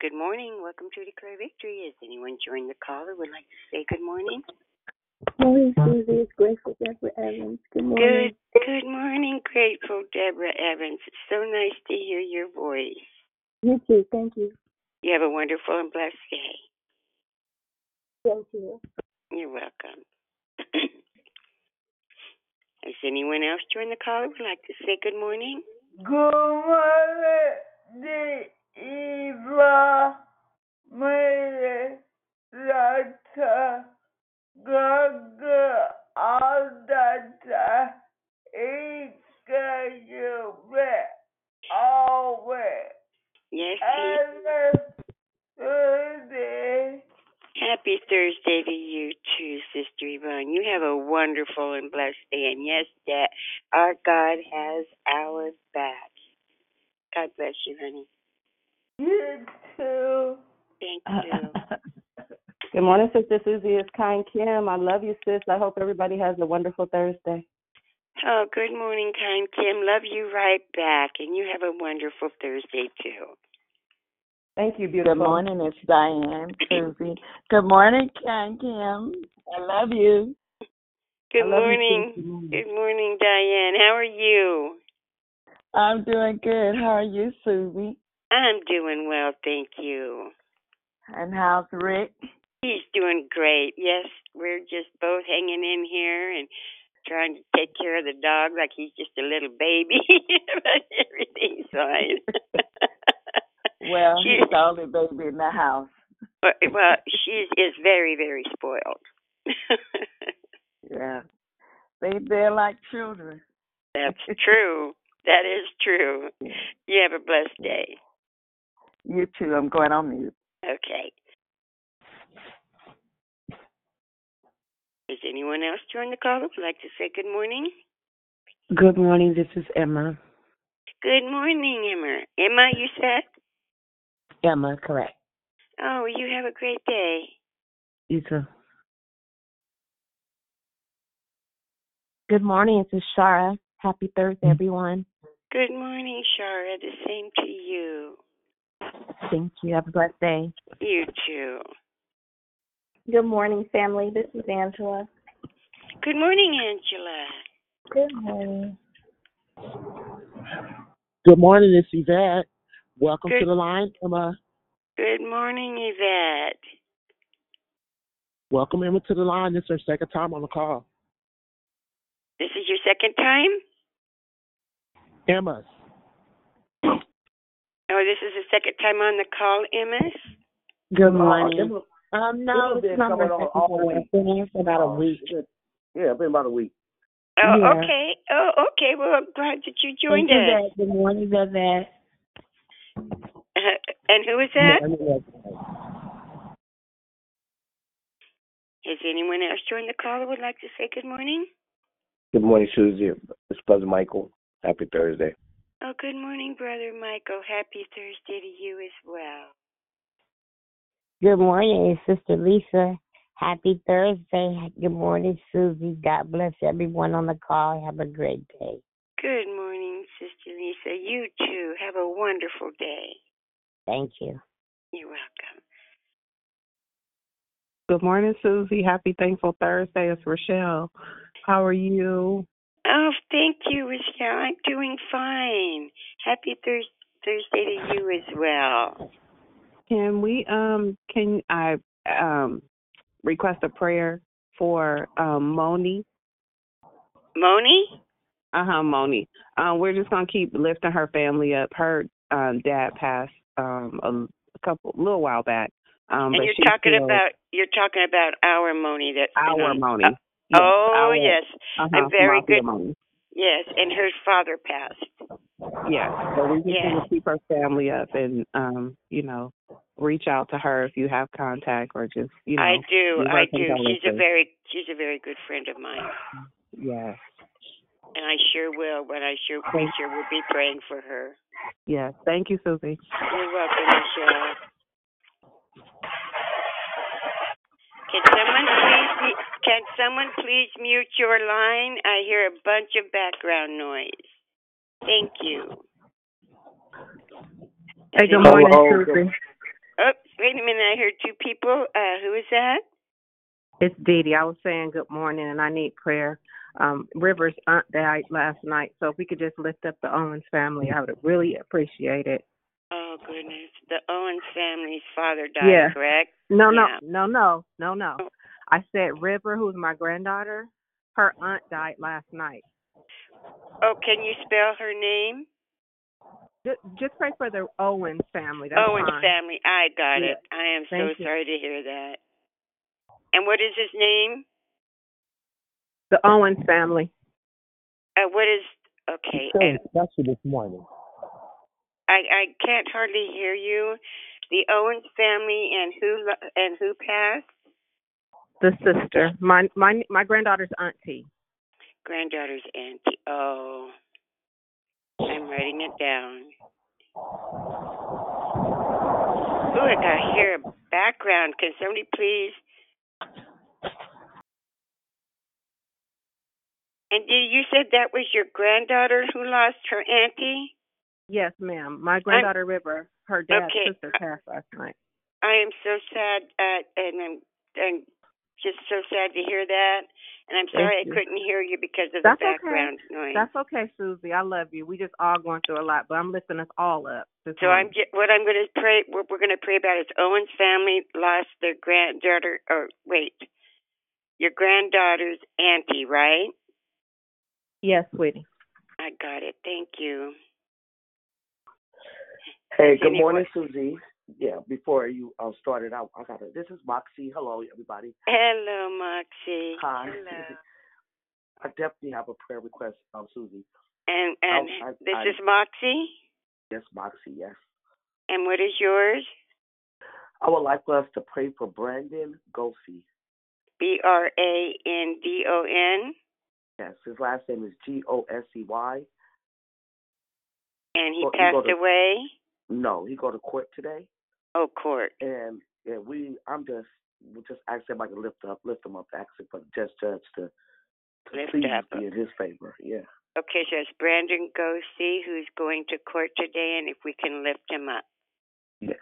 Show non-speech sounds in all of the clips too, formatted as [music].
Good morning. Welcome to Declare Victory. Has anyone joined the call or would like to say good morning? Morning, Susie. It's Grateful Deborah Evans. Good morning. Good good morning, grateful Deborah Evans. It's so nice to hear your voice. You too. Thank you. You have a wonderful and blessed day. Thank you. You're welcome. [clears throat] Has anyone else joined the call or would like to say good morning? Good morning, Eva, Melissa, Gaga, Aldata, Ika, always. Yes, Have a good day. Happy Thursday to you too, Sister Yvonne. You have a wonderful and blessed day. And yes, Dad, our God has our back. God bless you, honey. You too. Thank uh, you. [laughs] Good morning, Sister Susie. It's Kind Kim. I love you, sis. I hope everybody has a wonderful Thursday. Oh, good morning, kind Kim. Love you right back, and you have a wonderful Thursday too. Thank you, beautiful. Good morning, it's Diane, Susie. Good morning, Ken Kim. I love you. Good I love you, morning. sis. Good morning. Good morning, Diane. How are you? I'm doing good. How are you, Susie? I'm doing well, thank you. And how's Rick? He's doing great. Yes, we're just both hanging in here and trying to take care of the dog like he's just a little baby. [laughs] but everything's fine. [laughs] Well, She- he's the only baby in the house. But- well, she is very, very spoiled. [laughs] Yeah. They they're like children. That's true. That is true. You have a blessed day. You too. I'm going on mute. Okay. Is anyone else join the call who would like to say good morning? Good morning. This is Emma. Good morning, Emma. Emma, you said? Emma, correct. Oh, you have a great day. You too. Good morning. This is Shara. Happy Thursday, mm. everyone. Good morning, Shara. The same to you. Thank you. Have a blessed day. You too. Good morning, family. This is Angela. Good morning, Angela. Good morning. Good morning, it's Yvette. Welcome Good- to the line, Emma. Good morning, Yvette. Welcome Emma to the line. This is her second time on the call. This is your second time? Emma, Oh, this is the second time on the call, Emma? Good Uh, morning. Emma- Um, no, Emma it's been not my coming second all time. week. I've been here for about a week. Yeah, been about a week. Oh, Yeah. okay. Oh, okay. Well, I'm glad that you joined Thank us. Dad. Good morning, Dad. Uh, [laughs] and who is that? Has anyone else joined the call who would like to say good morning? Good morning, Susie. It's Brother Michael. Happy Thursday. Oh, good morning, Brother Michael. Happy Thursday to you as well. Good morning, Sister Lisa. Happy Thursday. Good morning, Susie. God bless everyone on the call. Have a great day. Good morning, Sister Lisa. You too. Have a wonderful day. Thank you. You're welcome. Good morning, Susie. Happy Thankful Thursday. It's Rochelle. How are you? Oh, thank you, Rochelle. I'm doing fine. Happy Thurs Thursday to you as well. Can we um can I um request a prayer for um Moni? Moni? Uh huh, Moni. Um, we're just gonna keep lifting her family up. Her um dad passed um a, a couple little while back. Um, and but you're talking still about you're talking about our Moni that's our on- Moni. Uh, Yes, oh yes, uh-huh, I'm very good. Yes, and her father passed. Yes, but we just Yeah. want to keep her family up and um, you know, reach out to her if you have contact or just you know. I do, I do. She's a very she's a very good friend of mine. Yes, And I sure will, but I sure we sure will be praying for her. yes. Thank you, Susie. You're welcome, Michelle. Can someone please can someone please mute your line? I hear a bunch of background noise. Thank you. Hey, good Hello, morning, good- Susie. Oh, wait a minute, I heard two people. Uh who is that? It's Dee Dee. I was saying good morning, and I need prayer. Um, River's aunt died last night, so if we could just lift up the Owens family, I would really appreciate it. Oh goodness. The Owens family's father died, Yeah. correct? No, Yeah. no, no, no, no, no. I said River, who's my granddaughter, her aunt died last night. Oh, can you spell her name? Just, just pray for the Owens family. That's Owens fine. family. I got Yeah. it. I am so you. sorry to hear that. And what is his name? The Owens family. Uh, what is okay? Hey, And that's you this morning. I I can't hardly hear you. The Owens family and who and who passed? The sister, my my my granddaughter's auntie. Granddaughter's auntie. Oh, I'm writing it down. Oh, I got here a background. Can somebody please? And did you said that was your granddaughter who lost her auntie? Yes, ma'am. My granddaughter River, her dad's Okay. sister passed last night. I am so sad, uh, and I'm, I'm just so sad to hear that. And I'm sorry I couldn't hear you because of That's the okay. background noise. That's okay, Susie. I love you. We just all going through a lot, but I'm lifting us all up. This So I'm morning. what I'm going to pray. What we're going to pray about is Owen's family lost their granddaughter. Or wait, your granddaughter's auntie, right? Yes, sweetie. I got it. Thank you. Hey, good Anyone- morning, Susie. Yeah, before you uh, started out, I got it. This is Moxie. Hello, everybody. Hello, Moxie. Hi. Hello. [laughs] I definitely have a prayer request, um, Susie. And and I- I- this I- is Moxie. Yes, Moxie, yes. And what is yours? I would like for us to pray for Brandon Gosey. B R A N D O N. Yes, his last name is G O S E Y. And he Well, passed to- away. No, he go to court today, Oh, court. and yeah, we. I'm just we just ask everybody to lift up, lift him up, asking for the just judge to, to Lift please up. be in his favor. Yeah. Okay, so it's Brandon Gosey who's going to court today, and if we can lift him up. Yes.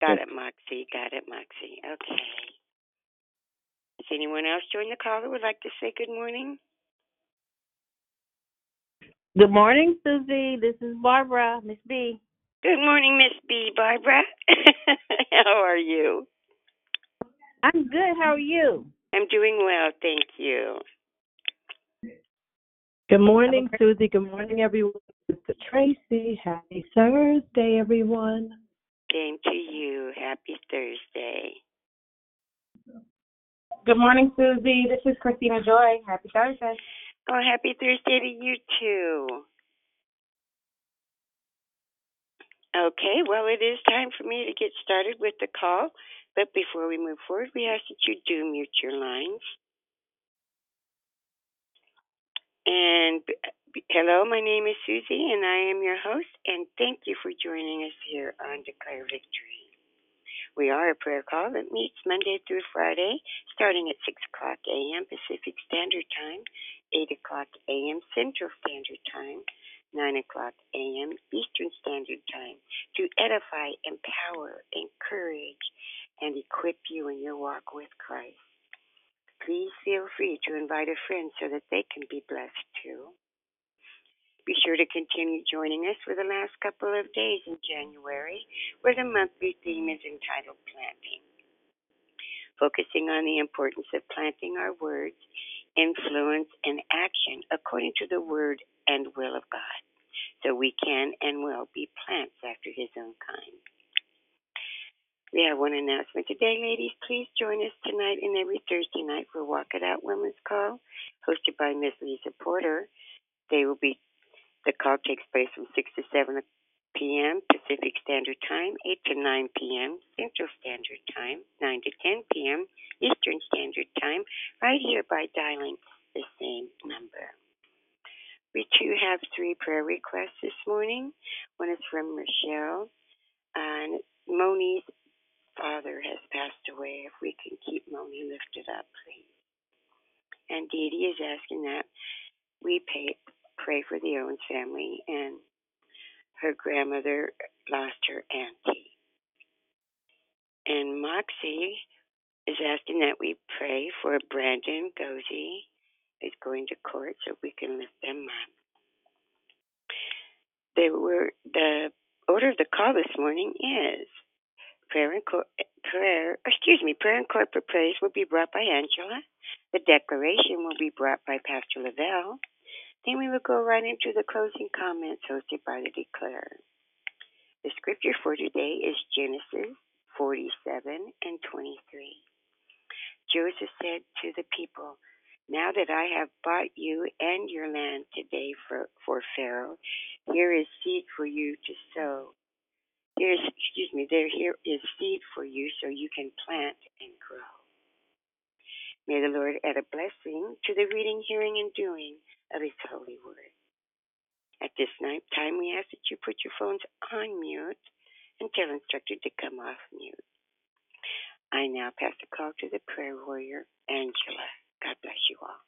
Got Thank it, Moxie. Got it, Moxie. Okay. Does anyone else join the call that would like to say good morning? Good morning, Susie. This is Barbara, Miss B. Good morning, Miss B. Barbara. [laughs] [laughs] How are you? I'm good. How are you? I'm doing well, thank you. Good morning, Susie. Good morning, everyone. Mr. Tracy. Happy Thursday, everyone. Same to you. Happy Thursday. Good morning, Susie. This is Christina Joy. Happy Thursday. Oh, happy Thursday to you too. Okay, well, it is time for me to get started with the call. But before we move forward, we ask that you do mute your lines. And hello, my name is Susie, and I am your host. And thank you for joining us here on Declare Victory. We are a prayer call that meets Monday through Friday, starting at 6 o'clock a.m. Pacific Standard Time, 8 o'clock a.m. Central Standard Time, 9 o'clock a.m. Eastern Standard Time, to edify, empower, encourage, and equip you in your walk with Christ. Please feel free to invite a friend so that they can be blessed too. Be sure to continue joining us for the last couple of days in January, where the monthly theme is entitled Planting. Focusing on the importance of planting our words, influence, and action according to the word and will of God, so we can and will be plants after His own kind. We have one announcement today, ladies. Please join us tonight and every Thursday night for Walk It Out Women's Call, hosted by Miss Lisa Porter. They will be the call takes place from 6 to 7 p.m. Pacific Standard Time, 8 to 9 p.m. Central Standard Time, 9 to 10 p.m. Eastern Standard Time, right here by dialing the same number. We too have three prayer requests this morning. One is from Michelle, and Moni's father has passed away. If we can keep Moni lifted up, please. And Dee is asking that we pay, pray for the Owens family and her grandmother lost her auntie. And Moxie is asking that we pray for Brandon Gosey, who's going to court so we can lift them up. They were the order of the call this morning is prayer and prayer. Excuse me, prayer and corporate praise will be brought by Angela. The declaration will be brought by Pastor Lavelle. Then we will go right into the closing comments hosted by the declarer. The scripture for today is Genesis 47 and 23. Joseph said to the people, Now that I have bought you and your land today for, for Pharaoh, here is seed for you to sow. Here is, excuse me, there here is seed for you so you can plant and grow. May the Lord add a blessing to the reading, hearing, and doing of His holy word. At this time, we ask that you put your phones on mute until instructed to come off mute. I now pass the call to the prayer warrior, Angela. God bless you all.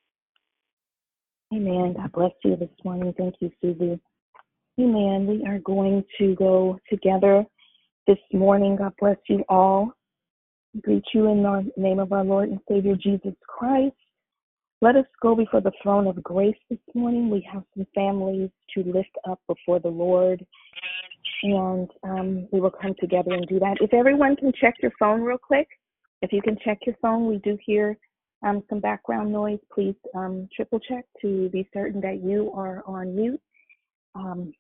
Amen. God bless you this morning. Thank you, Susie. Amen. We are going to go together this morning. God bless you all. Greet you in the name of our Lord and Savior Jesus Christ. Let us go before the throne of grace this morning. We have some families to lift up before the Lord, and um, we will come together and do that. If everyone can check your phone real quick, if you can check your phone, we do hear um, some background noise. Please um, triple check to be certain that you are on mute. Um,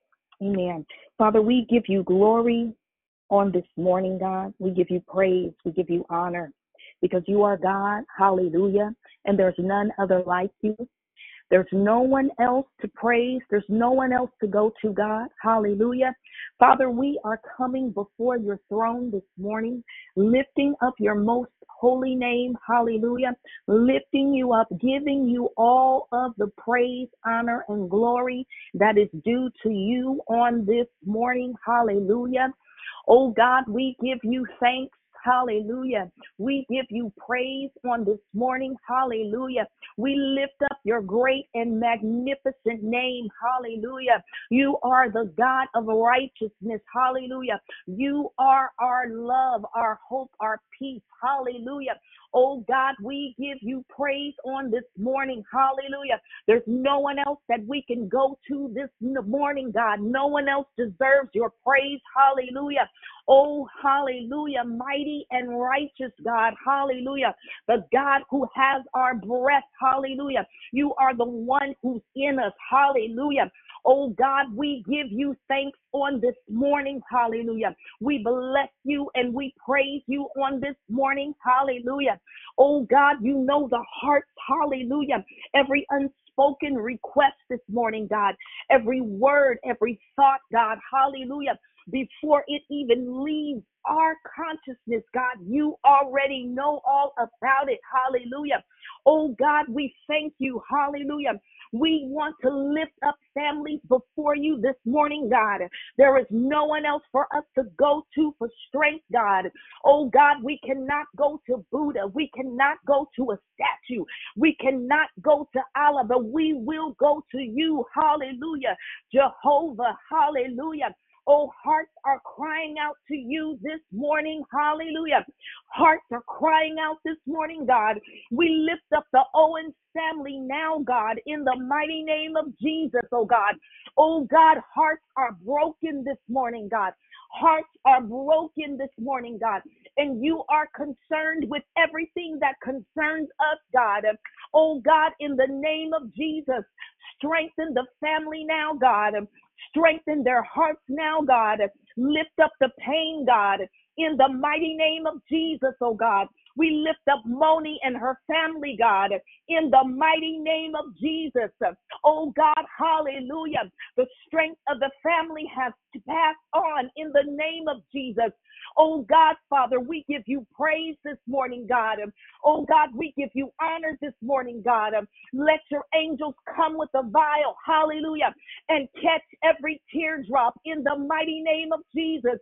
amen. Father, we give you glory on this morning, God. We give you praise. We give you honor because you are God. Hallelujah. And there's none other like you. There's no one else to praise. There's no one else to go to, God. Hallelujah. Father, we are coming before your throne this morning, lifting up your most holy name. Hallelujah. Lifting you up, giving you all of the praise, honor, and glory that is due to you on this morning. Hallelujah. Oh God, we give you thanks. Hallelujah. We give you praise on this morning. Hallelujah. We lift up your great and magnificent name. Hallelujah. You are the God of righteousness. Hallelujah. You are our love, our hope, our peace. Hallelujah. Oh God, we give you praise on this morning. Hallelujah. There's no one else that we can go to this morning, God. No one else deserves your praise. Hallelujah. Oh, hallelujah. Mighty and righteous God. Hallelujah. The God who has our breath. Hallelujah. You are the one who's in us. Hallelujah. Oh God, we give you thanks on this morning. Hallelujah. We bless you and we praise you on this morning. Hallelujah. Oh God, you know the heart. Hallelujah. Every unspoken request this morning, God. Every word, every thought, God. Hallelujah. Before it even leaves our consciousness, God, you already know all about it. Hallelujah. Oh God, we thank you. Hallelujah. We want to lift up families before you this morning, God. There is no one else for us to go to for strength, God. Oh God, we cannot go to Buddha. We cannot go to a statue. We cannot go to Allah, but we will go to you. Hallelujah. Jehovah. Hallelujah. Oh, hearts are crying out to you this morning. Hallelujah. Hearts are crying out this morning, God. We lift up the Owens family now, God, in the mighty name of Jesus, oh God. Oh God, hearts are broken this morning, God. Hearts are broken this morning, God. And you are concerned with everything that concerns us, God. Oh God, in the name of Jesus, strengthen the family now, God. Strengthen their hearts now, God. Lift up the pain, God, in the mighty name of Jesus, oh God. We lift up Moni and her family, God, in the mighty name of Jesus. Oh God, hallelujah. The strength of the family has passed on in the name of Jesus. Oh God, Father, we give you praise this morning, God. Oh God, we give you honor this morning, God. Let your angels come with a vial, hallelujah, and catch every teardrop in the mighty name of Jesus.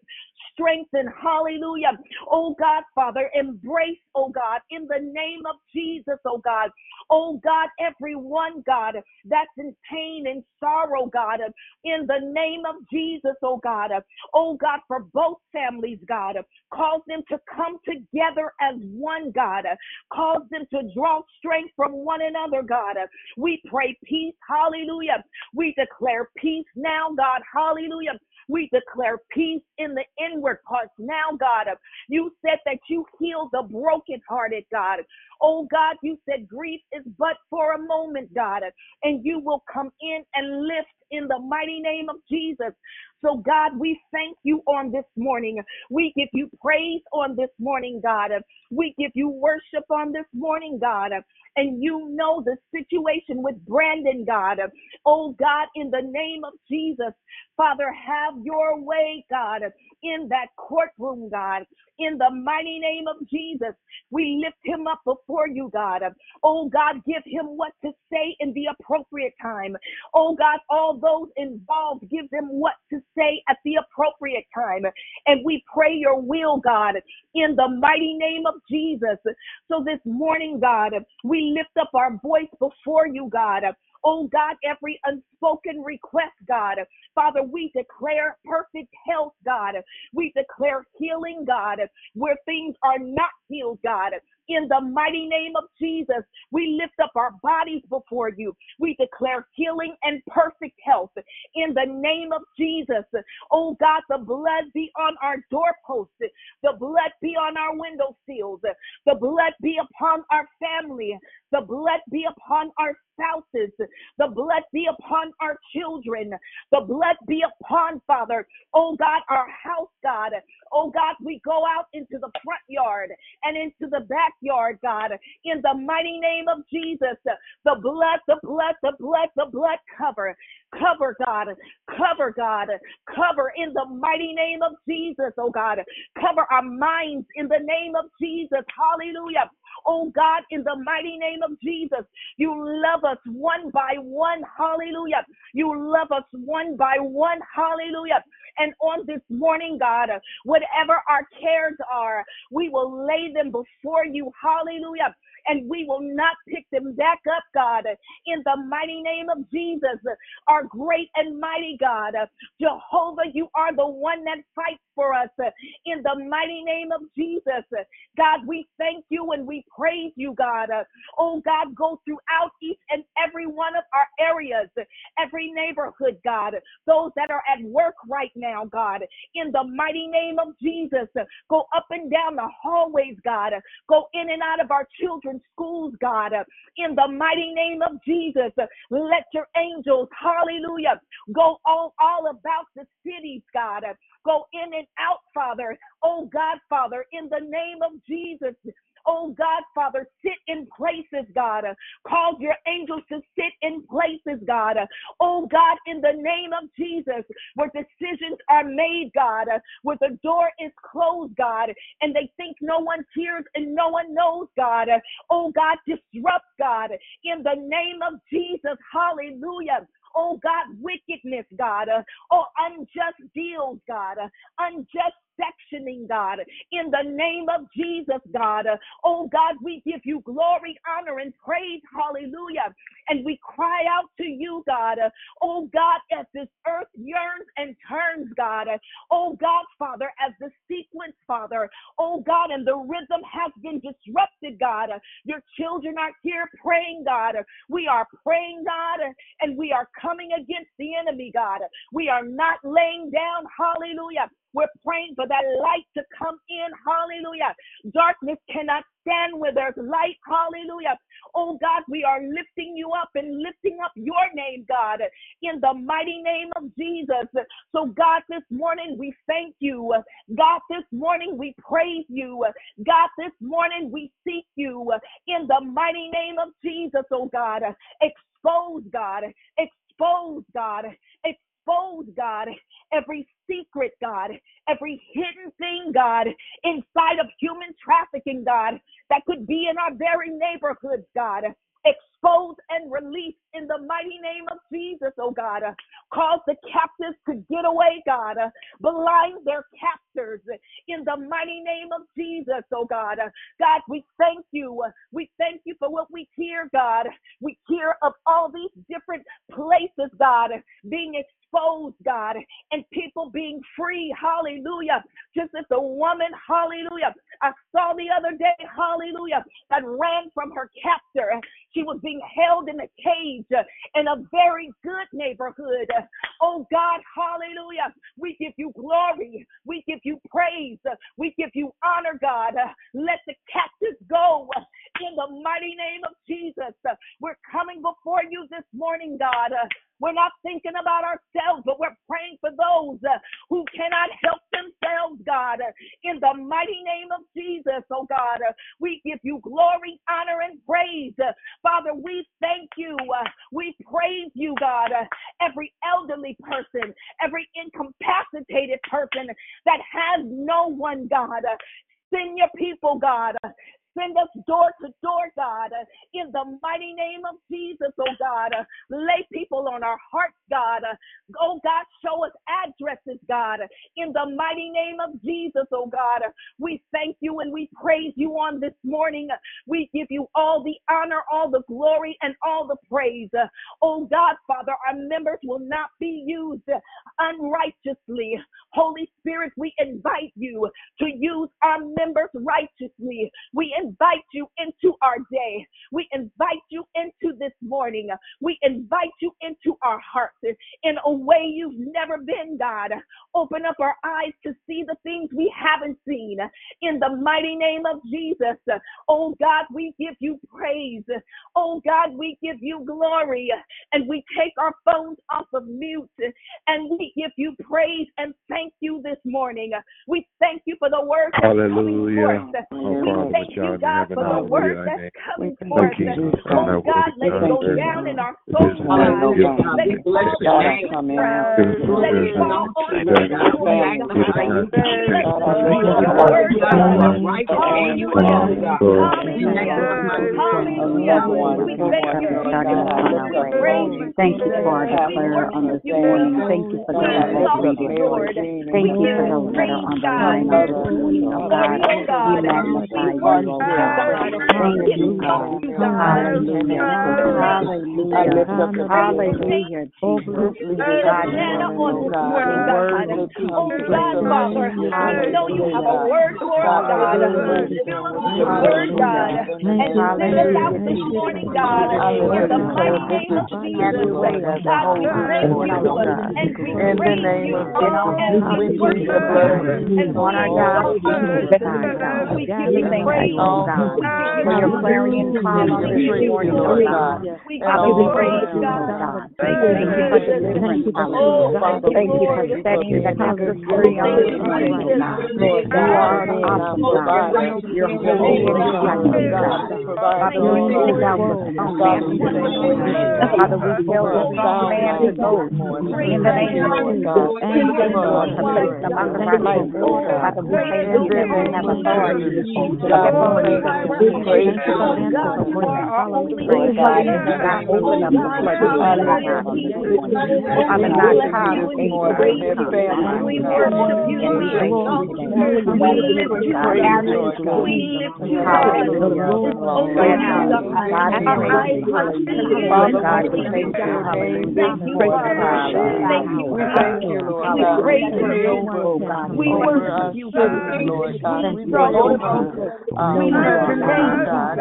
Strengthen, hallelujah. Oh God, Father, embrace, oh God, in the name of Jesus, oh God. Oh God, everyone, God, that's in pain and sorrow, God, in the name of Jesus, oh God. Oh God, for both families, God, cause them to come together as one, God. Cause them to draw strength from one another, God. We pray peace, hallelujah. We declare peace now, God, hallelujah. We declare peace in the inward parts now, God. You said that you heal the brokenhearted, God. Oh, God, you said grief is but for a moment, God, and you will come in and lift in the mighty name of Jesus. So, God, we thank you on this morning. We give you praise on this morning, God. We give you worship on this morning, God. And you know the situation with Brandon, God. Oh, God, in the name of Jesus, Father, have your way, God, in that courtroom, God. In the mighty name of Jesus, we lift him up before you, God. Oh God, give him what to say in the appropriate time. Oh God, all those involved, give them what to say at the appropriate time. And we pray your will, God, in the mighty name of Jesus. So this morning, God, we lift up our voice before you, God. Oh God, every unspoken request, God. Father, we declare perfect health, God. We declare healing, God, where things are not healed, God. In the mighty name of Jesus, we lift up our bodies before you. We declare healing and perfect health. In the name of Jesus, oh God, the blood be on our doorposts, the blood be on our window sills, the blood be upon our family, the blood be upon our spouses, the blood be upon our children, the blood be upon, Father, oh God, our house, God. Oh God, we go out into the front yard and into the backyard, God, in the mighty name of Jesus. The blood, the blood, the blood, the blood cover. Cover, God. Cover, God. Cover in the mighty name of Jesus, oh God. Cover our minds in the name of Jesus. Hallelujah. Oh God, in the mighty name of Jesus, you love us one by one. Hallelujah. You love us one by one. Hallelujah. And on this morning, God, whatever our cares are, we will lay them before you. Hallelujah. And we will not pick them back up, God, in the mighty name of Jesus, our great and mighty God. Jehovah, you are the one that fights for us in the mighty name of Jesus. God, we thank you and we praise you, God. Oh, God, go throughout each and every one of our areas, every neighborhood, God, those that are at work right now, God, in the mighty name of Jesus. Go up and down the hallways, God. Go in and out of our children's schools, God, uh, in the mighty name of Jesus. Uh, let your angels, hallelujah, go all, all about the cities, God. Uh, go in and out, Father. Oh, God, Father, in the name of Jesus. Oh God, Father, sit in places, God. Cause your angels to sit in places, God. Oh God, in the name of Jesus, where decisions are made, God, where the door is closed, God, and they think no one hears and no one knows, God. Oh God, disrupt, God, in the name of Jesus. Hallelujah oh God, wickedness, God, uh, oh unjust deals, God, uh, unjust sectioning, God, in the name of Jesus, God. Oh God, we give you glory, honor, and praise, hallelujah. And we cry out to you, God. Oh God, as this earth yearns and turns, God. Oh God, Father, as the sequence, Father, oh God, and the rhythm has been disrupted, God. Your children are here praying, God. We are praying, God, and we are coming against the enemy, God. We are not laying down, hallelujah. We're praying for that light to come in. Hallelujah. Darkness cannot stand where there's light. Hallelujah. Oh God, we are lifting you up and lifting up your name, God, in the mighty name of Jesus. So, God, this morning we thank you. God, this morning we praise you. God, this morning we seek you in the mighty name of Jesus, oh God. Expose, God. Expose, God. Expose, God, every secret, God, every hidden thing, God, inside of human trafficking, God, that could be in our very neighborhoods, God. Expose and release in the mighty name of Jesus, oh God. Uh, cause the captives to get away, God. Uh, blind their captors in the mighty name of Jesus, oh God. Uh, God, we thank you. We thank you for what we hear, God. We hear of all these different places, God, being exposed, God, and people being free. Hallelujah. Just as the woman, hallelujah, I saw the other day, hallelujah, that ran from her captor. She was being held in a cage in a very good neighborhood. Oh God, hallelujah. We give you glory. We give you praise. We give you honor, God. Let the captives go in the mighty name of Jesus. We're coming before you this morning, God. We're not thinking about ourselves, but we're praying for those uh, who cannot help themselves, God. In the mighty name of Jesus, oh God, uh, we give you glory, honor, and praise. Father, we thank you. Uh, we praise you, God. Every elderly person, every incapacitated person that has no one, God. Send your people, God. Send us door to door, God, in the mighty name of Jesus, oh God. Lay people on our hearts, God. Oh God, show us addresses, God, in the mighty name of Jesus, oh God. We thank you and we praise you on this morning. We give you all the honor, all the glory, and all the praise. Oh God, Father, our members will not be used unrighteously. Holy Spirit, we invite you to use our members righteously. We invite you into our day. We invite you into this morning. We invite you into our hearts in a way you've never been, God. Open up our eyes to see the things we haven't seen. In the mighty name of Jesus. Oh God, we give you praise. Oh God, we give you glory. And we take our phones off of mute and we give you praise and thank you this morning. We thank you for the word coming Hallelujah. forth. Oh, We Father, thank you, art in oh God, for the word that's coming forth. kingdom come, Oh God, let it go down in our souls, in heaven. God. Give us Let it day fall our on daily our bread. spirit. Give us our Let it fall on we us forgive this our morning. debtors. Lead us not into We bless temptation, you but for your deliver us word, from God. evil. Hallelujah. Lord, Hallelujah. Hallelujah. We thank you, Jesus. We praise you, Thank you Jesus. for the prayer on worship this morning. Thank you for We those that exalt read you, it. Lord. Thank you for you those that are praise, on the line on this We morning, give oh God. oh We magnify We you, worship you, God. God. Thank We you, God. you, God. Hallelujah. In the name of Hallelujah. Jesus. In the Hallelujah, name Jesus. Be God, you manna are on so this good. morning, You're God. worthy to Oh, God, praised. Father, we know you have a Hallelujah. word for us, God. Hallelujah. Fill us with your word, God, Hallelujah. and send us out Hallelujah, this Jesus. morning, God, Lord, in the we mighty praise name you. of Have Jesus. your way God, we behalf this thank morning, you oh God. and we In the praise name you of Jesus, and we we plead worship the you blood and we on our jobs exalt on you. this time, God. We give We you praise. Oh, you, God, We give you for your honor. clarion call on We this give you morning, glory. God. We give Father, you we praise, thank you, oh God. God. Thank you, Thank you for Jesus. deliverance, hallelujah. Oh, thank you, Thank you for Lord. setting the captives free on thank this you, morning, Jesus. God. You are an awesome God. You're holy and you're righteous, God. Father, we pull down the strong man on this morning. Father, we tell the strong man to go in the name of Jesus. And Lord, to place them under our feet. Father, we thank you that we have authority to step on oh, you and thank you for answers to prayer. Lord God, God, open up the floodgates of heaven on this morning. Father God, cause angels to come on We behalf. worship you we and we thank exalt we you. thank you. We lift you God, up. we give you glory. We lift you up. Hallelujah. Oh we our thank eyes you. must see you Father, God, we only you, thank you. Thank you, Thank you, We God. thank you, We praise you. We We thank worship you. you, We exalt you, God. Jesus. We you lift your God.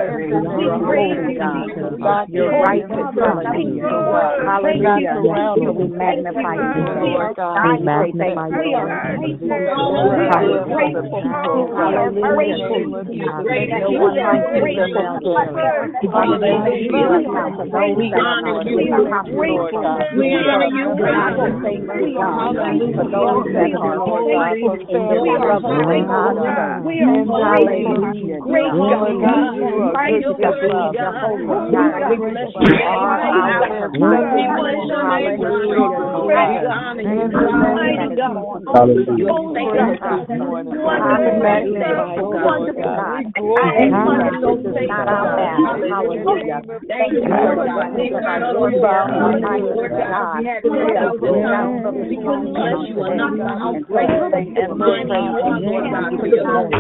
We praise holy God. Jesus. Righteous. Father, thank Hallelujah. you. Thank Hallelujah. you. Thank So you. we magnify you. you, We Lord. God, we say you. We are grateful. Lord, We are hallelujah. grateful. We are Hallelujah, grateful. Jesus. No one like you, grateful. We thank you right now for those that are on We this are conference grateful. call. We For are God, we grateful. thank We you, God, for those that are are grateful. in this We are laboratory grateful. on today. We are grateful. Hallelujah, Great God. God. Mighty God. Jehovah, Jehovah Holy Jireh. God. You are Mighty our God. provider. We bless your name. Jesus. God. In the name Mighty of God. Holy praise God. Wonderful. Savior. Wonderful God. you that wonderful Savior. not our battle. Hallelujah. Thank you for the weapons of our warfare are mighty through God. We down some strongmen on today. And we you and we praise you and we give you glory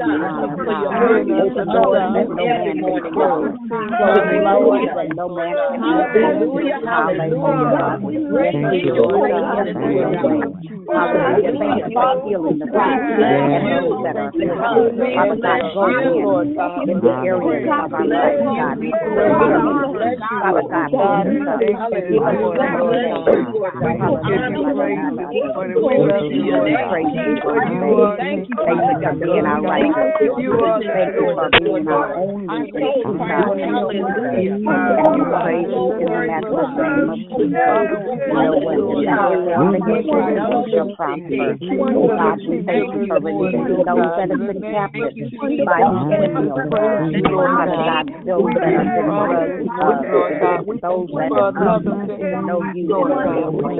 and honor, God. Open doors that no man can close. Close doors that no man can open. Hallelujah. Yes, Lord. Yes, Lord. Hallelujah. Thank you for healing the sick and those that are sick. Father God, go in in the areas of our lives, God. Father God, hold us up. Give us strength today, God. Hallelujah. We praise you for today. Thank you for being our righteous. Thank you for being our only God. And we praise you in the matchless name of Jesus. No weapon formed against us shall prosper. Oh God, we thank you for releasing those that have been captive by God. Father God, those that have been drugged, uh, those that have come to know you in a real way.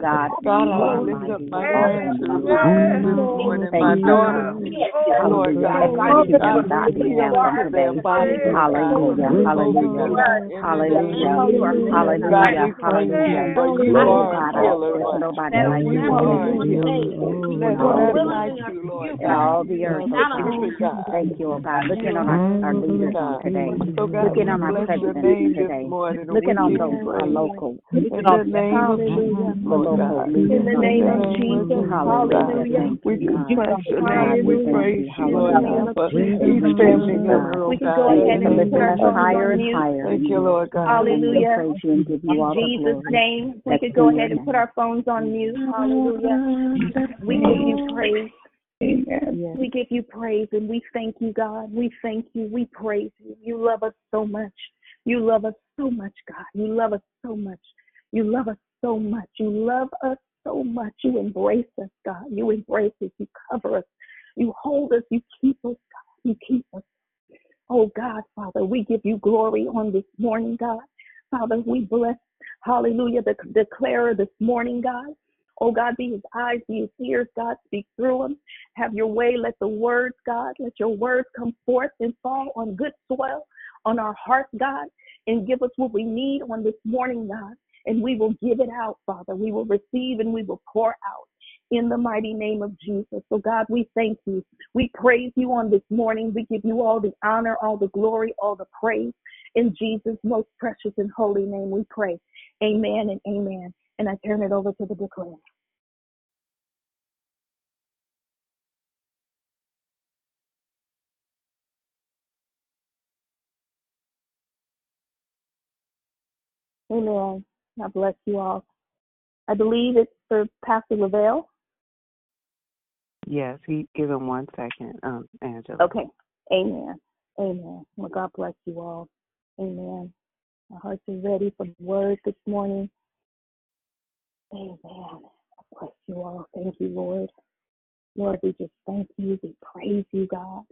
God, God, you I lift up my Awesome. grandchildren this morning, my Thank you. Lord Hallelujah. God, Thank you God, for God heal behalf them on to their today. bodies, oh God. Hallelujah. Hallelujah. Hallelujah. Hallelujah. Hallelujah. For you Oh are God, a healer, there's nobody like You you. are a healer. There's none like you, Lord In all the earth, oh Victory, God. God. Thank you, oh God. Looking on our, our leaders today. Looking on our bless your presidents today. morning and we Looking on those you uh, local, In the name of Jesus, the local leaders In the name of Jesus, Hallelujah. Thank We you, God. bless your God, name. we We praise you. you, Lord Hallelujah. God, for each we praise family you, member, God. oh We can God. go ahead and for put lifting us higher and higher. Thank you, you. Lord God. Hallelujah. praise you and give you In Jesus' name, we That's could go ahead and put our phones on mute. Hallelujah. We give you praise. Yes. We give you praise and we thank you, God. We thank you. We praise you. You love us so much. You love us so much, God. You love us so much. You love us so much. You love us so much. You embrace us, God. You embrace us. You cover us. You hold us. You keep us, God. You keep us. Oh God, Father, we give you glory on this morning, God. Father, we bless, hallelujah, the declarer this morning, God. Oh God, be his eyes, be his ears, God, speak through him. Have your way. Let the words, God, let your words come forth and fall on good soil, on our hearts, God, and give us what we need on this morning, God. And we will give it out, Father. We will receive and we will pour out in the mighty name of Jesus. So, God, we thank you. We praise you on this morning. We give you all the honor, all the glory, all the praise. In Jesus' most precious and holy name, we pray. Amen and amen. And I turn it over to the declarer. Amen. God bless you all. I believe it's for Pastor Lavelle. Yes, he give him one second, um, Angela. Okay. Amen. Amen. Well, God bless you all. Amen. My hearts are ready for the word this morning. Amen. Bless you all. Thank you, Lord. Lord, we just thank you. We praise you, God.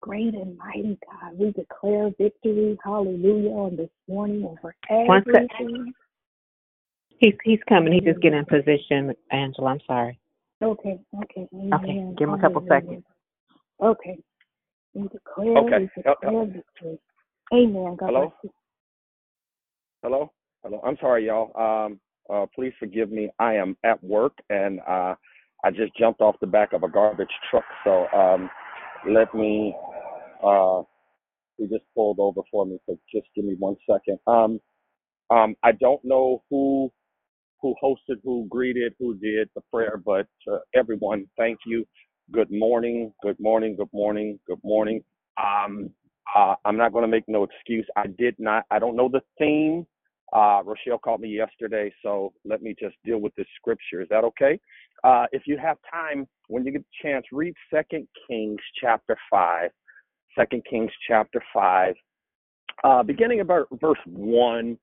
Great and mighty God. We declare victory, hallelujah, on this morning over everything. He's he's coming. He's just getting in position, Angela. I'm sorry. Okay, okay, amen. Okay, give him a couple Hallelujah. seconds. Okay. We declare, Okay. we Hel- declare victory. Amen. God Hello? bless you. Hello? Hello. I'm sorry, y'all. Um, uh, please forgive me. I am at work and uh, I just jumped off the back of a garbage truck. So um, let me. Uh, he just pulled over for me. So just give me one second. Um, um, I don't know who who hosted, who greeted, who did the prayer, but uh, everyone, thank you. Good morning. Good morning. Good morning. Good morning. Um, uh, I'm not going to make no excuse. I did not. I don't know the theme. Uh, Rochelle called me yesterday, so let me just deal with this scripture. Is that okay? Uh, if you have time, when you get a chance, read Second Kings chapter five. 2 Kings chapter five, uh, beginning about verse one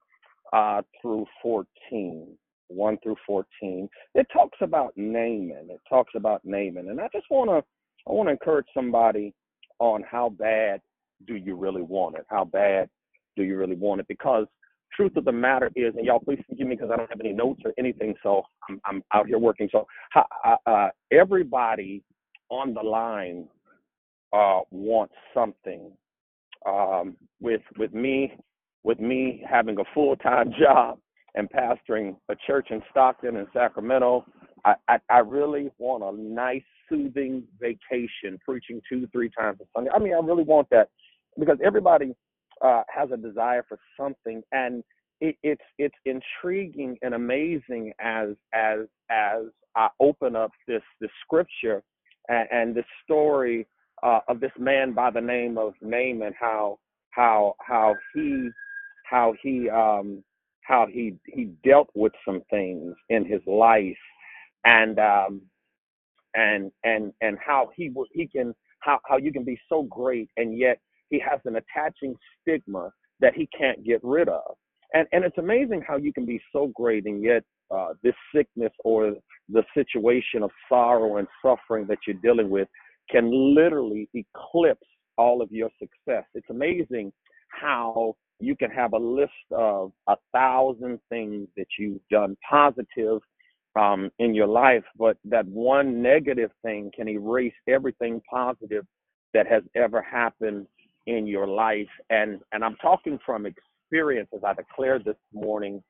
uh, through 14. 1 through 14. It talks about Naaman. It talks about Naaman. And I just want to I want to encourage somebody on how bad do you really want it? How bad do you really want it? Because truth of the matter is, and y'all please forgive me because I don't have any notes or anything, so I'm, I'm out here working. So uh, uh, everybody on the line uh, wants something. Um, with with me with me having a full time [laughs] job and pastoring a church in Stockton and Sacramento, I, I, I really want a nice, soothing vacation, preaching two, three times a Sunday. I mean, I really want that because everybody uh, has a desire for something, and it, it's it's intriguing and amazing as as as I open up this this scripture and, and this story uh, of this man by the name of Naaman, how how how he how he um how he he dealt with some things in his life and um and and and how he will he can how how you can be so great and yet he has an attaching stigma that he can't get rid of And and it's amazing how you can be so great and yet uh, this sickness or the situation of sorrow and suffering that you're dealing with can literally eclipse all of your success. It's amazing how you can have a list of a thousand things that you've done positive um, in your life, but that one negative thing can erase everything positive that has ever happened in your life. And and I'm talking from experience, as I declared this morning.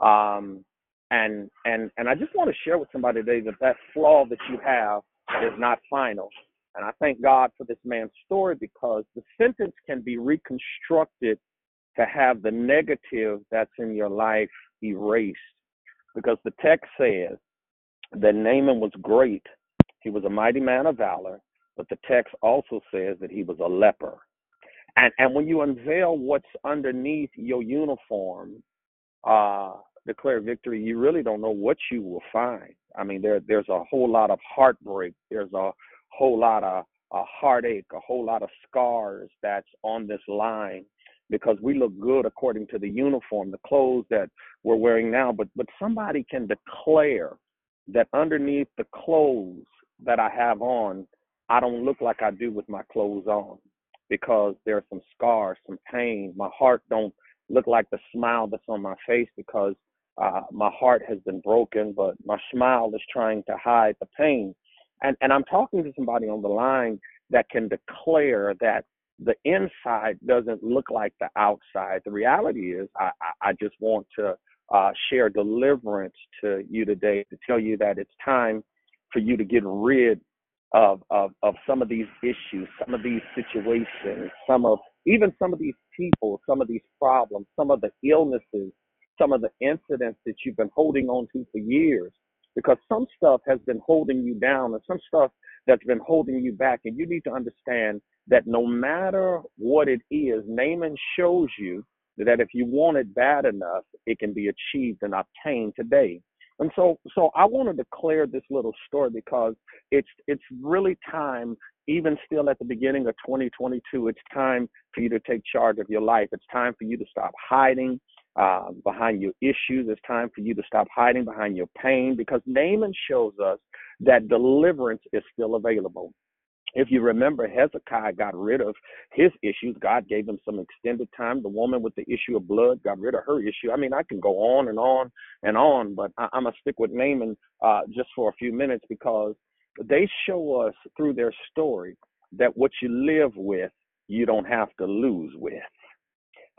Um, and and and I just want to share with somebody today that that flaw that you have is not final. And I thank God for this man's story because the sentence can be reconstructed to have the negative that's in your life erased. Because the text says that Naaman was great, he was a mighty man of valor, but the text also says that he was a leper. And and when you unveil what's underneath your uniform, uh, declare victory, you really don't know what you will find. I mean, there there's a whole lot of heartbreak. There's a whole lot of a heartache, a whole lot of scars that's on this line because we look good according to the uniform, the clothes that we're wearing now. But but somebody can declare that underneath the clothes that I have on, I don't look like I do with my clothes on because there's some scars, some pain. My heart don't look like the smile that's on my face because uh, my heart has been broken, but my smile is trying to hide the pain. And and I'm talking to somebody on the line that can declare that the inside doesn't look like the outside. The reality is, I, I, just want to uh, share deliverance to you today to tell you that it's time for you to get rid of, of, of some of these issues, some of these situations, some of even some of these people, some of these problems, some of the illnesses, some of the incidents that you've been holding on to for years. Because some stuff has been holding you down and some stuff that's been holding you back. And you need to understand that no matter what it is, Naaman shows you that if you want it bad enough, it can be achieved and obtained today. And so, so I want to declare this little story because it's it's really time, even still at the beginning of 2022, it's time for you to take charge of your life. It's time for you to stop hiding uh, behind your issues. It's time for you to stop hiding behind your pain because Naaman shows us that deliverance is still available if you remember, Hezekiah got rid of his issues. God gave him some extended time. The woman with the issue of blood got rid of her issue. I mean, I can go on and on and on, but I, am going to stick with Naaman uh, just for a few minutes because they show us through their story that what you live with, you don't have to lose with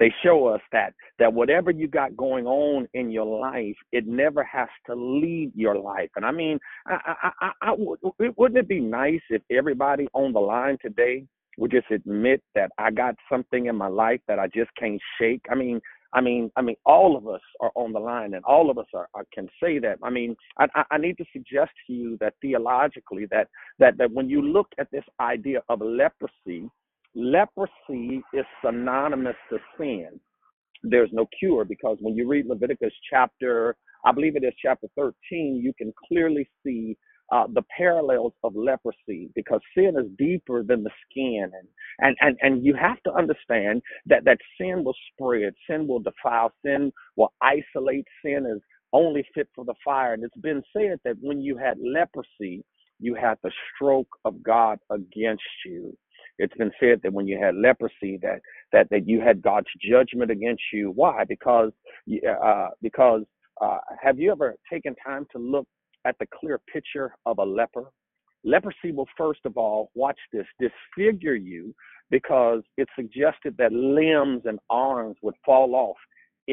they show us that that whatever you got going on in your life, it never has to lead your life. And I mean, I, I, I, I wouldn't it be nice if everybody on the line today would just admit that I got something in my life that I just can't shake? I mean, I mean, I mean, all of us are on the line, and all of us are, are can say that. I mean, I, I need to suggest to you that theologically, that that that when you look at this idea of leprosy, leprosy is synonymous to sin. There's no cure because when you read Leviticus chapter, I believe it is chapter 13, you can clearly see uh, the parallels of leprosy because sin is deeper than the skin and, and and and you have to understand that that sin will spread sin will defile sin will isolate sin is only fit for the fire and it's been said that when you had leprosy you had the stroke of god against you it's been said that when you had leprosy, that that that you had God's judgment against you. Why? Because uh, because uh, have you ever taken time to look at the clear picture of a leper? Leprosy will first of all, watch this, disfigure you because it suggested that limbs and arms would fall off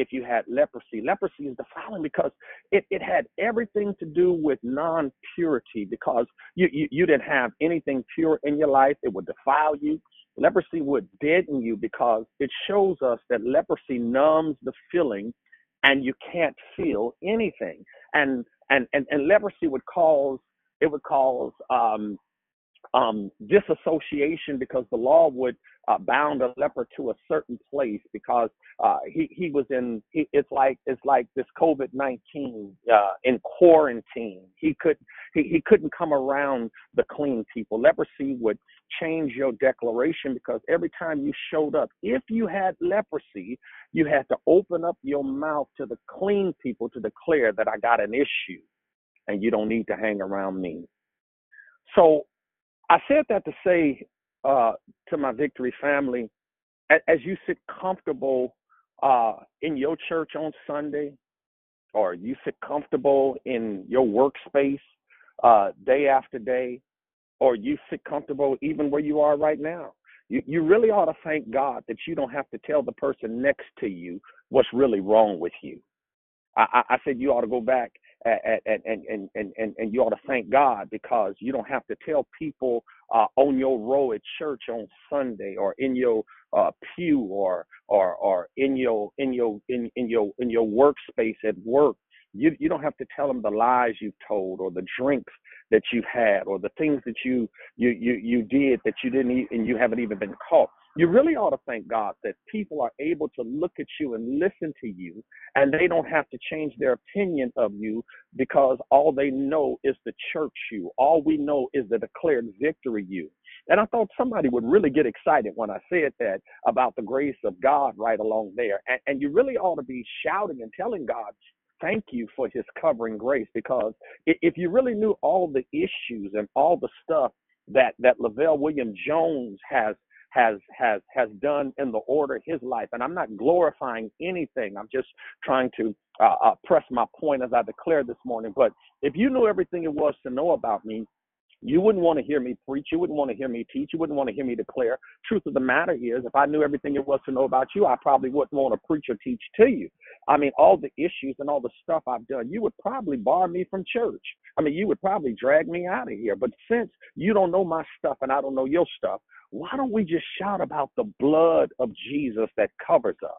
if you had leprosy. Leprosy is defiling because it, it had everything to do with non purity because you, you, you didn't have anything pure in your life. It would defile you. Leprosy would deaden you because it shows us that leprosy numbs the feeling and you can't feel anything. And and and, and leprosy would cause it would cause um um, disassociation because the law would uh, bound a leper to a certain place because uh, he he was in. He, it's like it's like this COVID nineteen uh, in quarantine. He could he, he couldn't come around the clean people. Leprosy would change your declaration because every time you showed up, if you had leprosy, you had to open up your mouth to the clean people to declare that I got an issue and you don't need to hang around me. So I said that to say uh, to my victory family, as you sit comfortable uh, in your church on Sunday, or you sit comfortable in your workspace uh, day after day, or you sit comfortable even where you are right now. You, you really ought to thank God that you don't have to tell the person next to you what's really wrong with you. I, I, I said you ought to go back and, and, and, and, and you ought to thank God because you don't have to tell people uh, on your row at church on Sunday or in your uh, pew or or or in your in your in, in your in your workspace at work. You you don't have to tell them the lies you've told or the drinks that you've had or the things that you you you you did that you didn't and you haven't even been caught you really ought to thank God that people are able to look at you and listen to you, and they don't have to change their opinion of you because all they know is the church you. All we know is the declared victory you. And I thought somebody would really get excited when I said that about the grace of God right along there. And, and you really ought to be shouting and telling God, thank you for his covering grace because if you really knew all the issues and all the stuff that that Lavelle William Jones has has has has done in the order his life. And I'm not glorifying anything. I'm just trying to uh, uh, press my point as I declared this morning. But if you knew everything it was to know about me, you wouldn't want to hear me preach. You wouldn't want to hear me teach. You wouldn't want to hear me declare. Truth of the matter is, if I knew everything it was to know about you, I probably wouldn't want to preach or teach to you. I mean, all the issues and all the stuff I've done, you would probably bar me from church. I mean, you would probably drag me out of here. But since you don't know my stuff and I don't know your stuff, why don't we just shout about the blood of Jesus that covers us?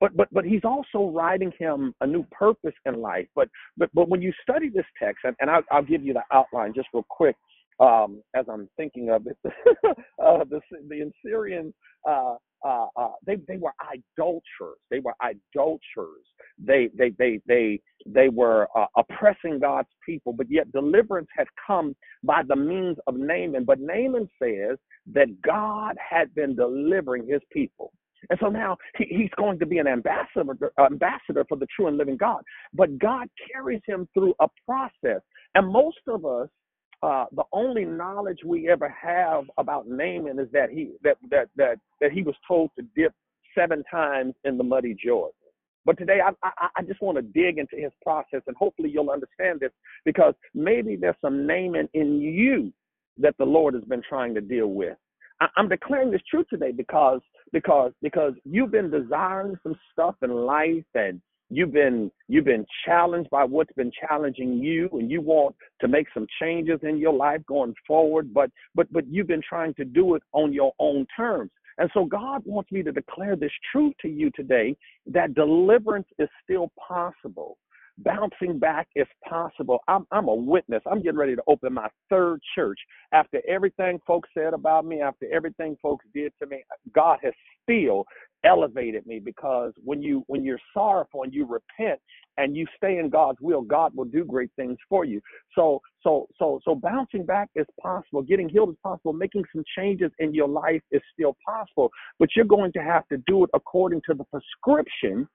But but but he's also writing him a new purpose in life. But but but when you study this text, and, and I'll, I'll give you the outline just real quick um, as I'm thinking of it. [laughs] uh, the the Assyrians uh, uh, uh, they they were idolaters. They were idolaters. They they they they they were uh, oppressing God's people, but yet deliverance had come by the means of Naaman. But Naaman says that God had been delivering His people. And so now he, he's going to be an ambassador, ambassador for the true and living God. But God carries him through a process. And most of us uh, the only knowledge we ever have about Naaman is that he that that that that he was told to dip seven times in the muddy Jordan. But today, I, I, I just want to dig into his process, and hopefully you'll understand this because maybe there's some Naaman in you that the Lord has been trying to deal with. I, I'm declaring this truth today because because because you've been desiring some stuff in life and you've been you've been challenged by what's been challenging you and you want to make some changes in your life going forward but but but you've been trying to do it on your own terms. And so god wants me to declare this truth to you today that deliverance is still possible bouncing back if possible. I'm, I'm a witness. I'm getting ready to open my third church. After everything folks said about me, after everything folks did to me, God has still elevated me because when you when you're sorrowful and you repent and you stay in God's will, God will do great things for you. So so so so bouncing back is possible, getting healed is possible, making some changes in your life is still possible, but you're going to have to do it according to the prescription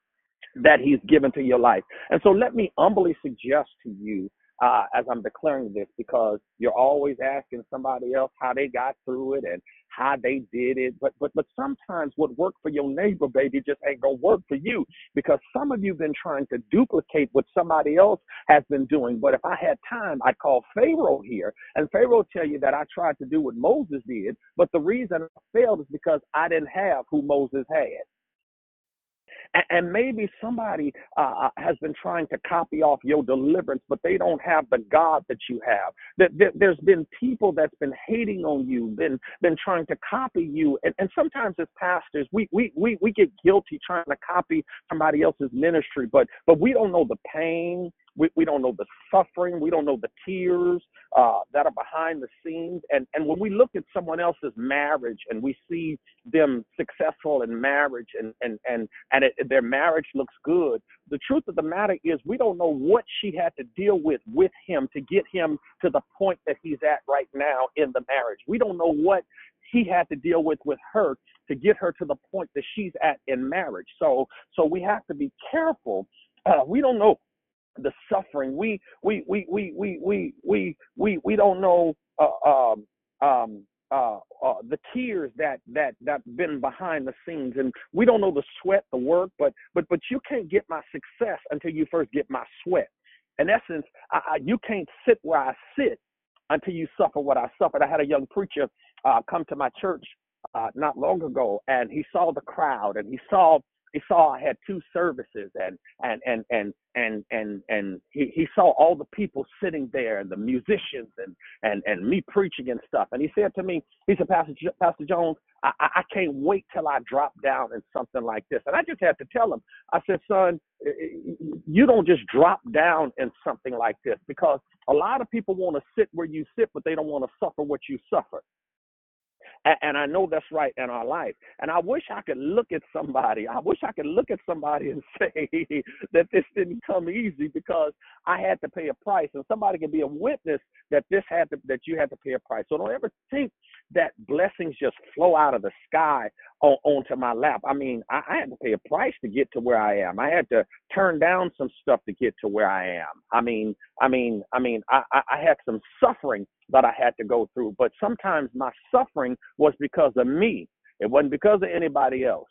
that he's given to your life. And so let me humbly suggest to you uh, as I'm declaring this because you're always asking somebody else how they got through it and how they did it. But but but sometimes what worked for your neighbor, baby, just ain't gonna work for you because some of you've been trying to duplicate what somebody else has been doing. But if I had time, I'd call Pharaoh here, and Pharaoh tell you that I tried to do what Moses did, but the reason I failed is because I didn't have who Moses had. And maybe somebody uh, uh, has been trying to copy off your deliverance, but they don't have the God that you have. That there's been people that's been hating on you, been been trying to copy you, and, and sometimes as pastors, we, we we we get guilty trying to copy somebody else's ministry, but but we don't know the pain We, we don't know the suffering. We don't know the tears uh, that are behind the scenes. And, and when we look at someone else's marriage and we see them successful in marriage and, and, and, and it, their marriage looks good, the truth of the matter is we don't know what she had to deal with with him to get him to the point that he's at right now in the marriage. We don't know what he had to deal with with her to get her to the point that she's at in marriage. So so we have to be careful. Uh, we don't know the suffering. We we we we we we we we, we don't know uh, um um uh, uh, the tears that that that been behind the scenes, and we don't know the sweat, the work, but but but you can't get my success until you first get my sweat. In essence, I, I, you can't sit where I sit until you suffer what I suffered. I had a young preacher uh, come to my church uh, not long ago, and he saw the crowd, and he saw he saw I had two services, and and and and and and and he, he saw all the people sitting there, and the musicians, and and and me preaching and stuff. And he said to me, he said, Pastor Pastor Jones, I, I can't wait till I drop down in something like this. And I just had to tell him, I said, son, you don't just drop down in something like this because a lot of people want to sit where you sit, but they don't want to suffer what you suffer. And, I know that's right in our life. And I wish I could look at somebody. I wish I could look at somebody [laughs] and say that this didn't come easy because I had to pay a price. And somebody can be a witness that this had to that you had to pay a price. So don't ever think that blessings just flow out of the sky on, onto my lap. I mean, I, I had to pay a price to get to where I am. I had to turn down some stuff to get to where I am. I mean, I mean, I mean, I, I, I had some suffering that I had to go through. But sometimes my suffering was because of me. It wasn't because of anybody else.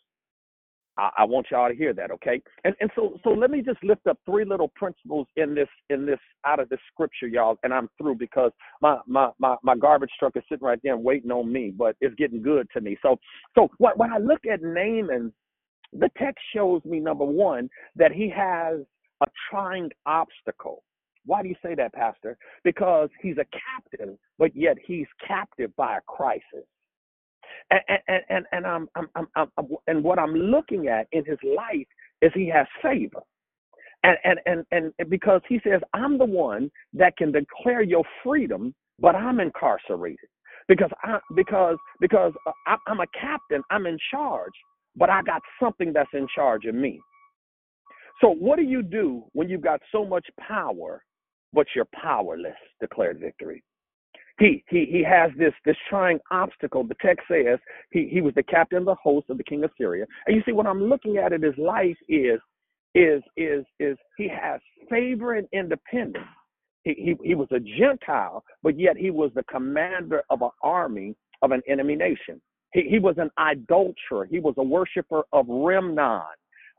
I, I want y'all to hear that, okay? And and so so let me just lift up three little principles in this in this out of this scripture, y'all, and I'm through because my my my, my garbage truck is sitting right there waiting on me, but it's getting good to me. So so when, when I look at Naaman, the text shows me number one that he has a trying obstacle. Why do you say that, Pastor? Because he's a captain, but yet he's captive by a crisis. And and and, I'm, I'm, I'm, I'm and what I'm looking at in his life is he has favor. And, and and and because he says I'm the one that can declare your freedom, but I'm incarcerated because I because because uh, I, I'm a captain, I'm in charge, but I got something that's in charge of me. So what do you do when you've got so much power but you're powerless, declared victory. He, he, he has this, this trying obstacle. The text says he, he was the captain of the host of the king of Syria. And you see, what I'm looking at in his life is, is, is, is he has favor and independence. He, he, he was a Gentile, but yet he was the commander of an army of an enemy nation. He, he was an idolater. He was a worshiper of Rimmon.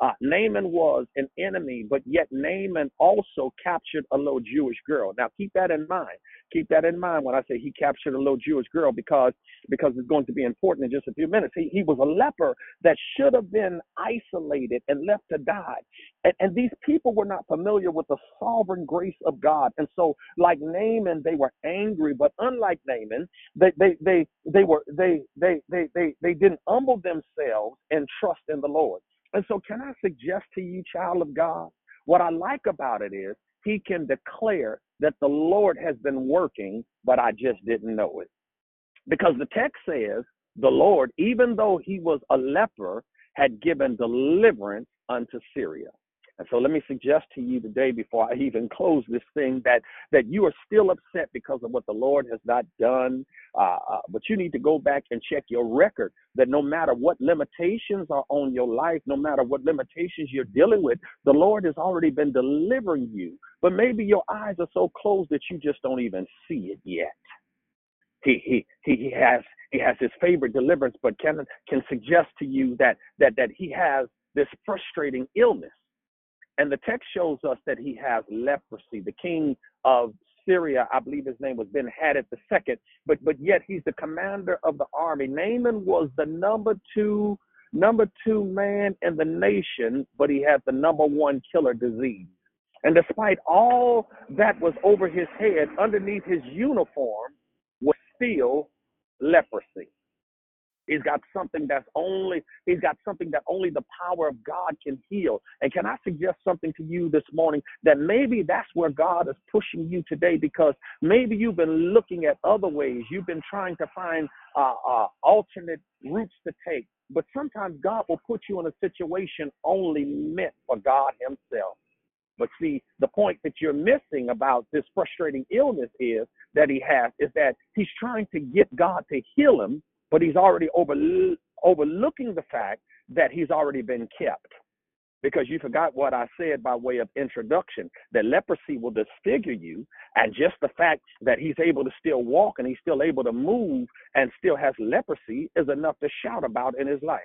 Uh, Naaman was an enemy, but yet Naaman also captured a little Jewish girl. Now keep that in mind. Keep that in mind when I say he captured a little Jewish girl because because it's going to be important in just a few minutes. He, he was a leper that should have been isolated and left to die. And, and these people were not familiar with the sovereign grace of God. And so, like Naaman, they were angry, but unlike Naaman, they they they they were they they they they, they didn't humble themselves and trust in the Lord. And so, can I suggest to you, child of God, what I like about it is he can declare that the Lord has been working, but I just didn't know it. Because the text says the Lord, even though he was a leper, had given deliverance unto Syria. And so let me suggest to you today, before I [laughs] even close this thing, that that you are still upset because of what the Lord has not done. Uh, uh, but you need to go back and check your record. That no matter what limitations are on your life, no matter what limitations you're dealing with, the Lord has already been delivering you. But maybe your eyes are so closed that you just don't even see it yet. He he he, he has he has his favorite deliverance, but can can suggest to you that that that he has this frustrating illness and the text shows us that he has leprosy. The king of Syria, I believe his name was Ben Hadad the second, but but yet he's the commander of the army. Naaman was the number two number two man in the nation, but he had the number one killer disease. And despite all that was over his head, underneath his uniform was still leprosy. He's got something that's only he's got something that only the power of God can heal. And can I suggest something to you this morning that maybe that's where God is pushing you today because maybe you've been looking at other ways. You've been trying to find uh, uh, alternate routes to take. But sometimes God will put you in a situation only meant for God Himself. But see, the point that you're missing about this frustrating illness is that he has is that he's trying to get God to heal him, but he's already over, overlooking the fact that he's already been kept. Because you forgot what I said by way of introduction that leprosy will disfigure you, and just the fact that he's able to still walk and he's still able to move and still has leprosy is enough to shout about in his life.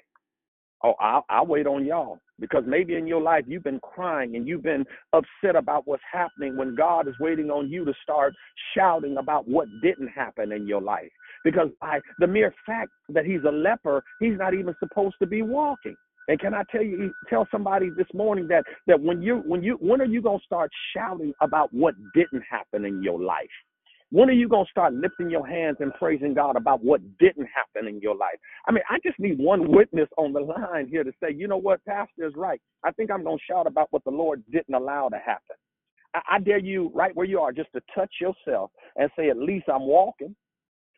Oh, I'll, I'll wait on y'all because maybe in your life you've been crying and you've been upset about what's happening when God is waiting on you to start shouting about what didn't happen in your life. Because by the mere fact that he's a leper, he's not even supposed to be walking. And can I tell you, tell somebody this morning that that when you when you when are you gonna start shouting about what didn't happen in your life? When are you going to start lifting your hands and praising God about what didn't happen in your life? I mean, I just need one witness on the line here to say, you know what, Pastor is right. I think I'm going to shout about what the Lord didn't allow to happen. I, I dare you, right where you are, just to touch yourself and say, at least I'm walking.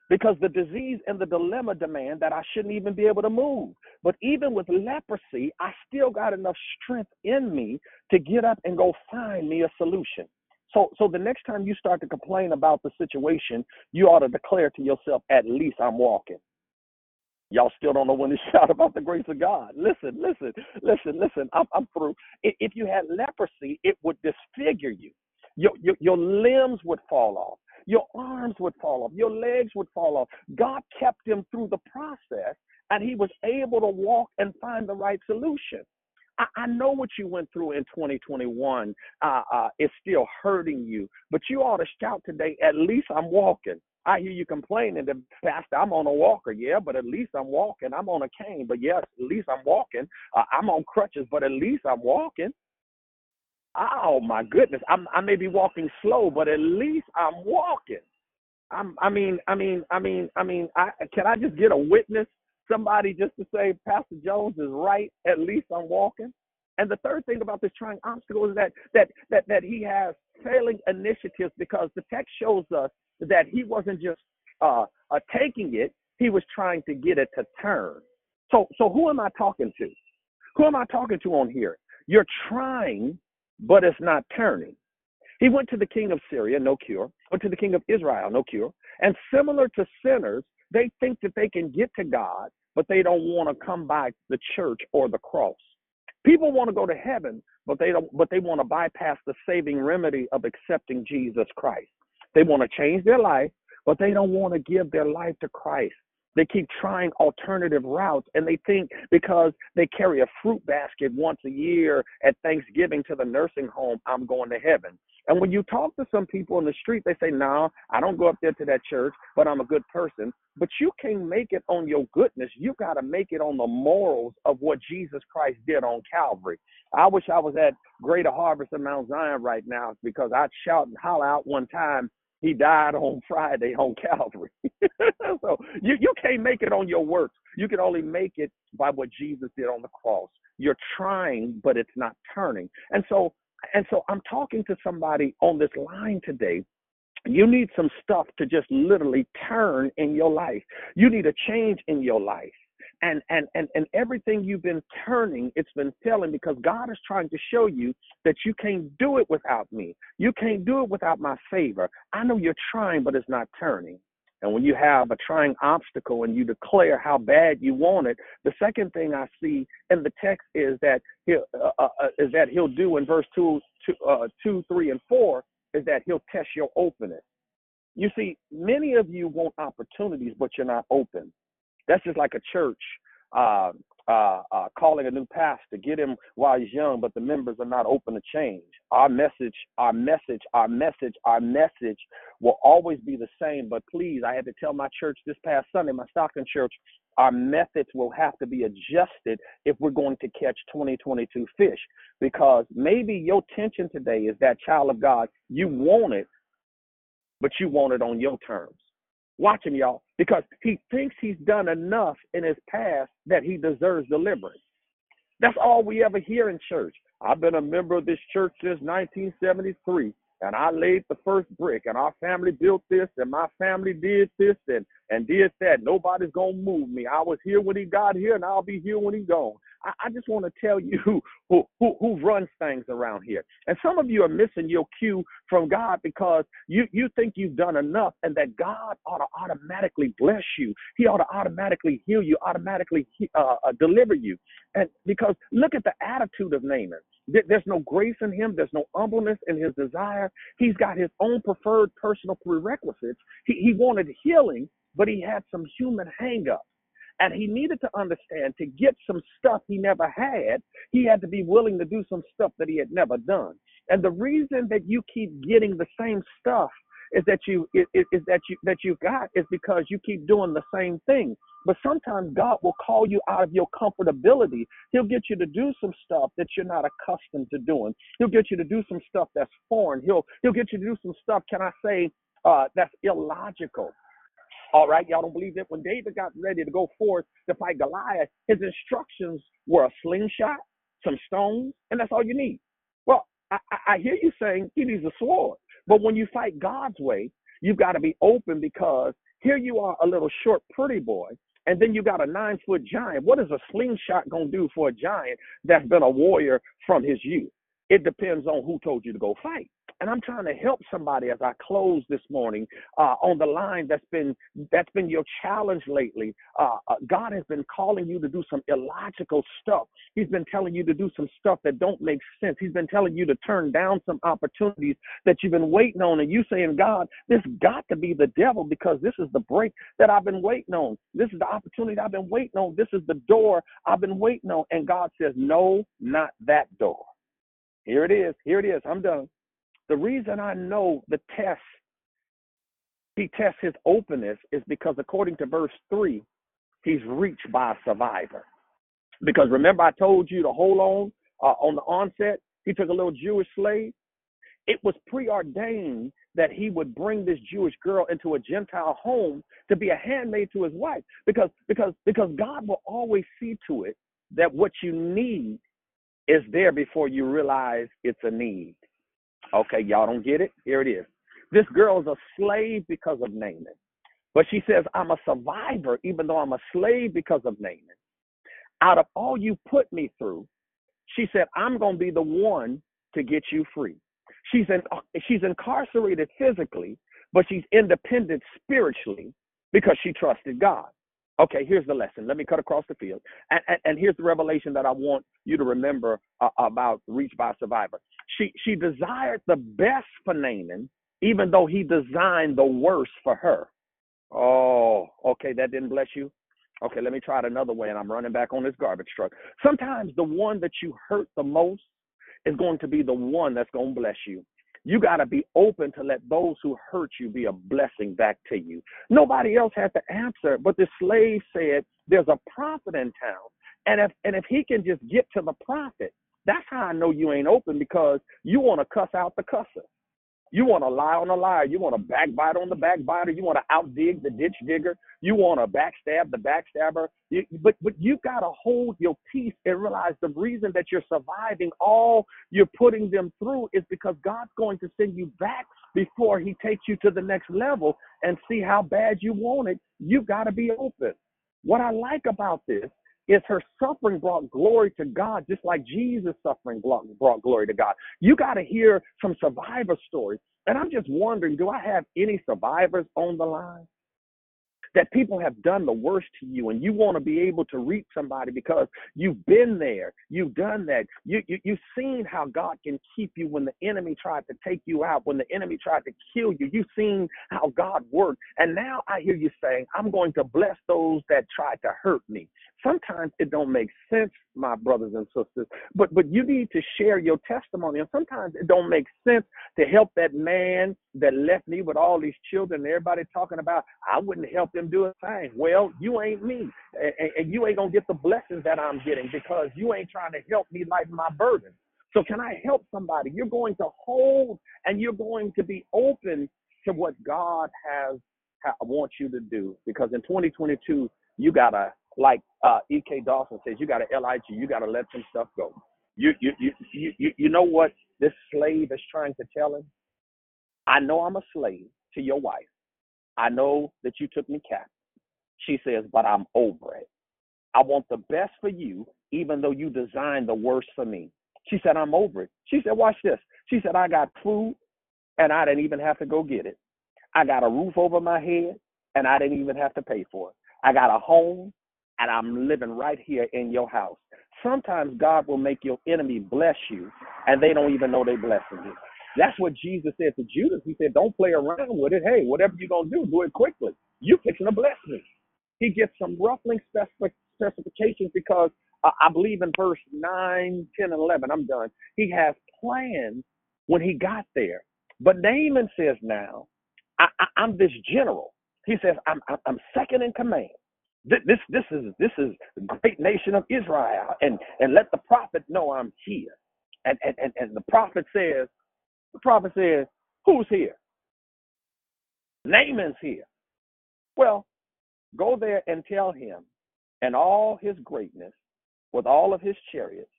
Because the disease and the dilemma demand that I shouldn't even be able to move. But even with leprosy, I still got enough strength in me to get up and go find me a solution. So, so the next time you start to complain about the situation, you ought to declare to yourself, at least I'm walking. Y'all still don't know when to [laughs] shout about the grace of God. Listen, listen, listen, listen. I'm, I'm through. If you had leprosy, it would disfigure you. Your, your, your limbs would fall off. Your arms would fall off. Your legs would fall off. God kept him through the process, and he was able to walk and find the right solution. I, I know what you went through in 2021 uh, uh, is still hurting you, but you ought to shout today, at least I'm walking. I hear you complaining that, Pastor, I'm on a walker. Yeah, but at least I'm walking. I'm on a cane, but yes, at least I'm walking. Uh, I'm on crutches, but at least I'm walking. Oh my goodness, I'm, I may be walking slow, but at least I'm walking. I'm, I mean, I mean, I mean, I mean, I can I just get a witness somebody just to say Pastor Jones is right, at least I'm walking. And the third thing about this trying obstacle is that that that that he has failing initiatives because the text shows us that he wasn't just uh, uh, taking it; he was trying to get it to turn. So so who am I talking to? Who am I talking to on here? You're trying, but it's not turning. He went to the king of Syria, no cure. Went to the king of Israel, no cure. And similar to sinners, they think that they can get to God but they don't want to come by the church or the cross. People want to go to heaven, but they don't but they want to bypass the saving remedy of accepting Jesus Christ. They want to change their life, but they don't want to give their life to Christ. They keep trying alternative routes and they think because they carry a fruit basket once a year at Thanksgiving to the nursing home, I'm going to heaven. And when you talk to some people in the street, they say, No, I don't go up there to that church, but I'm a good person. But you can't make it on your goodness. You got to make it on the morals of what Jesus Christ did on Calvary. I wish I was at Greater Harvest of Mount Zion right now because I'd shout and holler out one time, He died on [laughs] Friday on Calvary. [laughs] [laughs] so you, you can't make it on your works. You can only make it by what Jesus did on the cross. You're trying, but it's not turning. And so and so I'm talking to somebody on this line today. You need some stuff to just literally turn in your life. You need a change in your life. And, and and and everything you've been turning, it's been failing because God is trying to show you that you can't do it without me. You can't do it without my favor. I know you're trying, but it's not turning. And when you have a trying obstacle and you declare how bad you want it, the second thing I see in the text is that he'll uh, uh, uh, is that he'll do in verse two, two, uh, two, three, and four is that he'll test your openness. You see, many of you want opportunities, but you're not open. That's just like a church. Uh, uh, uh, calling a new pastor, get him while he's young, but the members are not open to change. Our message, our message, our message, our message will always be the same. But please, I had to tell my church this past Sunday, my Stockton church, our methods will have to be adjusted if we're going to catch 2022 fish. Because maybe your tension today is that child of God, you want it, but you want it on your terms. Watch him, y'all, because he thinks he's done enough in his past that he deserves deliverance. That's all we ever hear in church. I've been a member of this church since 1973 and I laid the first brick, and our family built this, and my family did this, and and did that. Nobody's gonna move me. I was here when he got here, and I'll be here when he gone. I, I just want to tell you [laughs] who, who who who runs things around here. And some of you are missing your cue from God because you you think you've done enough, and that God ought to automatically bless you. He ought to automatically heal you, automatically uh, uh, deliver you. And because look at the attitude of Naaman. There's no grace in him. There's no humbleness in his desire. He's got his own preferred personal prerequisites. He, he wanted healing, but he had some human hangups. And he needed to understand to get some stuff he never had, he had to be willing to do some stuff that he had never done. And the reason that you keep getting the same stuff is that you is, is that you that you got is because you keep doing the same thing. But sometimes God will call you out of your comfortability. He'll get you to do some stuff that you're not accustomed to doing. He'll get you to do some stuff that's foreign. He'll he'll get you to do some stuff, can I say, uh, that's illogical. All right, y'all don't believe it. When David got ready to go forth to fight Goliath, his instructions were a slingshot, some stones, and that's all you need. Well, I, I hear you saying he needs a sword, but when you fight God's way, you've got to be open because here you are, a little short, pretty boy, and then you got a nine foot giant. What is a slingshot going to do for a giant that's been a warrior from his youth? It depends on who told you to go fight. And I'm trying to help somebody as I close this morning uh, on the line that's been that's been your challenge lately. Uh, uh, God has been calling you to do some illogical stuff. He's been telling you to do some stuff that don't make sense. He's been telling you to turn down some opportunities that you've been waiting on, and you saying, God, this got to be the devil because this is the break that I've been waiting on. This is the opportunity I've been waiting on. This is the door I've been waiting on. And God says, No, not that door. Here it is. Here it is. I'm done. The reason I know the test, he tests his openness, is because according to verse 3, he's reached by a survivor. Because remember, I told you to hold on uh, on the onset, he took a little Jewish slave. It was preordained that he would bring this Jewish girl into a Gentile home to be a handmaid to his wife. Because because because God will always see to it that what you need is there before you realize it's a need. Okay, y'all don't get it? Here it is. This girl is a slave because of Naaman. But she says, I'm a survivor, even though I'm a slave because of Naaman. Out of all you put me through, she said, I'm going to be the one to get you free. She's, in, she's incarcerated physically, but she's independent spiritually because she trusted God. Okay, here's the lesson. Let me cut across the field. And, and, and here's the revelation that I want you to remember uh, about Reach by Survivor. She, she desired the best for Naaman, even though he designed the worst for her. Oh, okay, that didn't bless you? Okay, let me try it another way, and I'm running back on this garbage truck. Sometimes the one that you hurt the most is going to be the one that's going to bless you. You got to be open to let those who hurt you be a blessing back to you. Nobody else had the answer, but the slave said, There's a prophet in town. And if and if he can just get to the prophet, that's how I know you ain't open because you want to cuss out the cusser. You want to lie on the liar. You want to backbite on the backbiter. You want to outdig the ditch digger. You want to backstab the backstabber. You, but but you've got to hold your peace and realize the reason that you're surviving all you're putting them through is because God's going to send you back before He takes you to the next level and see how bad you want it. You've got to be open. What I like about this is her suffering brought glory to God, just like Jesus' suffering brought glory to God. You got to hear some survivor stories. And I'm just wondering do I have any survivors on the line? that people have done the worst to you and you want to be able to reach somebody because you've been there you've done that you, you you've seen how god can keep you when the enemy tried to take you out when the enemy tried to kill you you've seen how god worked and now i hear you saying i'm going to bless those that tried to hurt me sometimes it don't make sense my brothers and sisters but but you need to share your testimony and sometimes it don't make sense to help that man that left me with all these children and everybody talking about i wouldn't help them do a thing well you ain't me and, and you ain't gonna get the blessings that i'm getting because you ain't trying to help me lighten my burden. So can i help somebody? You're going to hold and you're going to be open to what god has ha- want you to do because in 2022 you gotta like uh, E.K. Dawson says you gotta lig you gotta let some stuff go. You you you you you you know what this slave is trying to tell him? I know I'm a slave to your wife. I know that you took me captive. She says, but I'm over it. I want the best for you, even though you designed the worst for me. She said, I'm over it. She said, watch this. She said, I got food and I didn't even have to go get it. I got a roof over my head and I didn't even have to pay for it. I got a home and I'm living right here in your house. Sometimes God will make your enemy bless you and they don't even know they're blessing you. That's what Jesus said to Judas. He said, Don't play around with it. Hey, whatever you're going to do, do it quickly. You're fixing to bless me. He gets some ruffling specific, specifications because uh, I believe in verse 9, 10, and 11. I'm done. He has plans when he got there. But Naaman says now, I, I'm this general. He says, I'm, I'm second in command. This, this, is this is the great nation of Israel, and and let the prophet know I'm here. And and and, and the prophet says, the prophet says, who's here? Naaman's here. Well, go there and tell him, and all his greatness, with all of his chariots,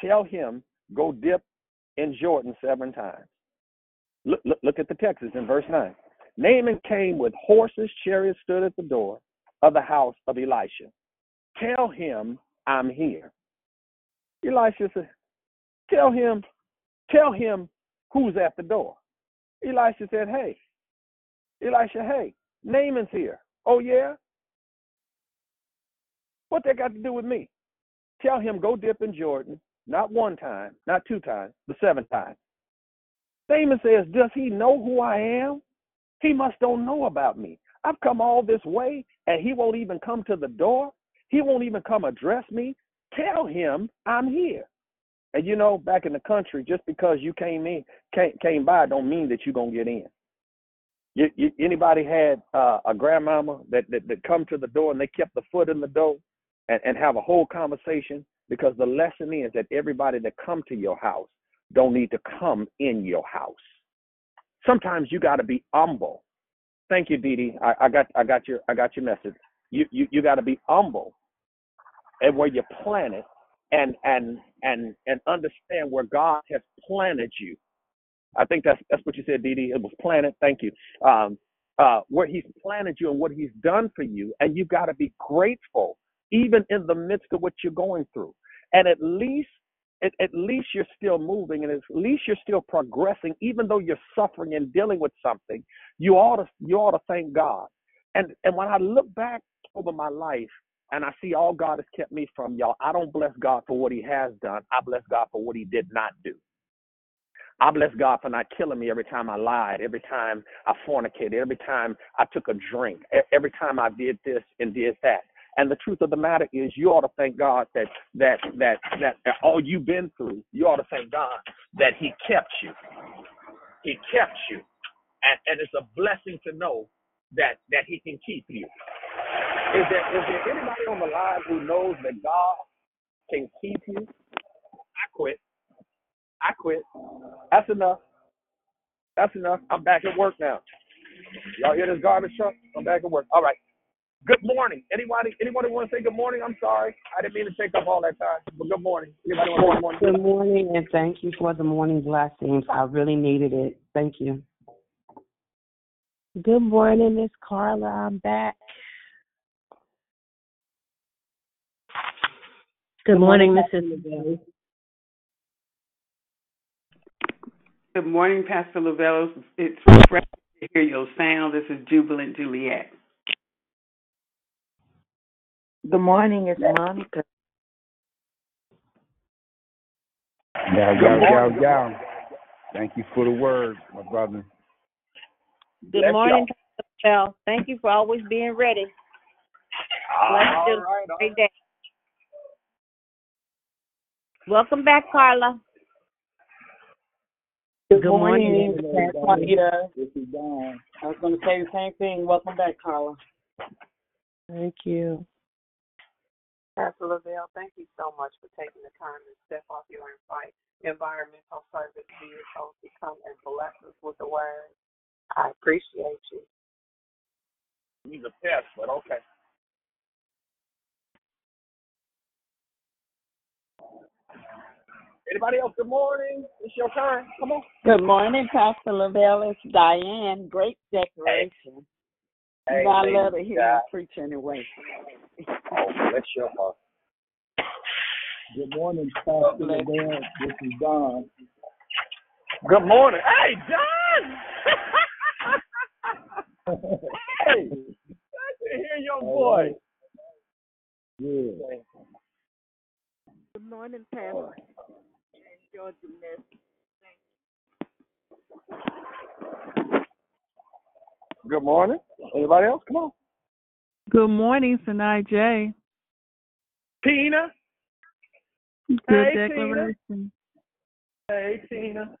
tell him go dip in Jordan seven times. Look, look, look at the text. In verse 9. Naaman came with horses, chariots stood at the door of the house of Elisha. Tell him I'm here. Elisha said, Tell him, tell him who's at the door. Elisha said, Hey, Elisha, hey, Naaman's here. Oh, yeah? What that got to do with me? Tell him go dip in Jordan, not one time, not two times, but seven times. Naaman says, Does he know who I am? He must don't know about me. I've come all this way and he won't even come to the door. He won't even come address me. Tell him I'm here. And you know, back in the country, just because you came in, came, came by, don't mean that you're gonna get in. You, you, anybody had uh, a grandmama that, that that come to the door and they kept the foot in the door and, and have a whole conversation? Because the lesson is that everybody that come to your house don't need to come in your house. Sometimes you got to be humble. Thank you, Dee Dee. I, I got I got your I got your message. You you, you got to be humble and where you're planted and and and and understand where God has planted you. I think that's that's what you said, Dee Dee. It was planted. Thank you. Um, uh, where He's planted you and what He's done for you, and you got to be grateful, even in the midst of what you're going through. And at least, at, at least you're still moving, and at least you're still progressing, even though you're suffering and dealing with something. You ought to you ought to thank God. And and when I look back over my life, and I see all God has kept me from, y'all, I don't bless God for what He has done. I bless God for what He did not do. I bless God for not killing me every time I lied, every time I fornicated, every time I took a drink, every time I did this and did that. And the truth of the matter is, you ought to thank God that that that that, all you've been through. You ought to thank God that He kept you. He kept you, and and it's a blessing to know that that He can keep you. Is there is there anybody on the line who knows that God can keep you? I quit. I quit. That's enough. That's enough. I'm back at work now. Y'all hear this garbage truck? I'm back at work. All right. Good morning. Anybody anybody want to say good morning? I'm sorry. I didn't mean to take up all that time. But good morning. Anybody want to say good morning? Good morning, and thank you for the morning blessings. I really needed it. Thank you. Good morning, Miss Carla. I'm back. Good morning, Mrs. Good morning, Pastor Lavelle. It's refreshing to hear your sound. This is Jubilant Juliet. Good morning, it's Monica. Yow, yow, yow, yow. Thank you for the word, my brother. Good Bless morning, Pastor Bell. Thank you for always being ready. Bless All you. right, all Great day. Welcome back, Carla. Good, Good morning, morning, Miss This is Dawn. I was going to say the same thing. Welcome back, Carla. Thank you. Pastor Lavelle, thank you so much for taking the time to step off your invite, environmental service vehicle to come and bless us with the word. I appreciate you. He's a pest, but okay. Anybody else? Good morning. It's your turn. Come on. Good morning, Pastor Lavelle. It's Diane. Great declaration. Hey, You know, I love to hear you preach anyway. Oh, bless your heart. Good morning, Pastor Lavelle. This is Don. Good morning. Hey, John. [laughs] hey, good to hear your voice. Yeah. Good morning, Pastor. Enjoyed the message. Good morning. Anybody else? Come on. Good morning, Sinai J. Tina. Good Hey, Tina. declaration. Hey, Tina.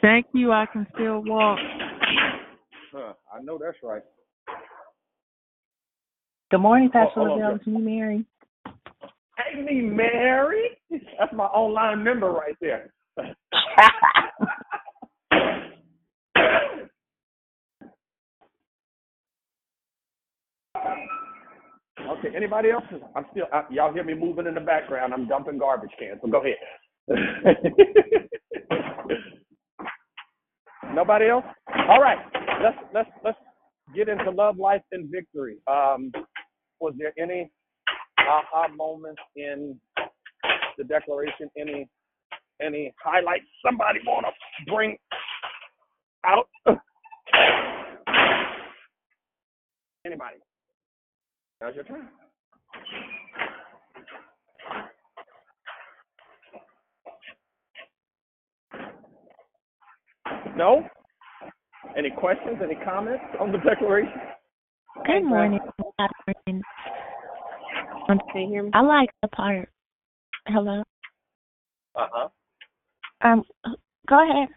Thank you. I can still walk. Huh, I know that's right. Good morning, Oh, Pastor hold on, Lavelle. It's me, Mary. Hey, me, Mary. That's my online member right there. [laughs] okay, anybody else? I'm still, I, y'all hear me moving in the background. I'm dumping garbage cans, so go ahead. [laughs] Nobody else? All right, let's let's let's get into love, life, and victory. Um, was there any aha moments in the declaration? Any any highlights somebody want to bring out? [laughs] Anybody? Now's your turn. No? Any questions? Any comments on the declaration? Good morning, Catherine. Um, I like the part. Hello. Uh huh. Um, go ahead.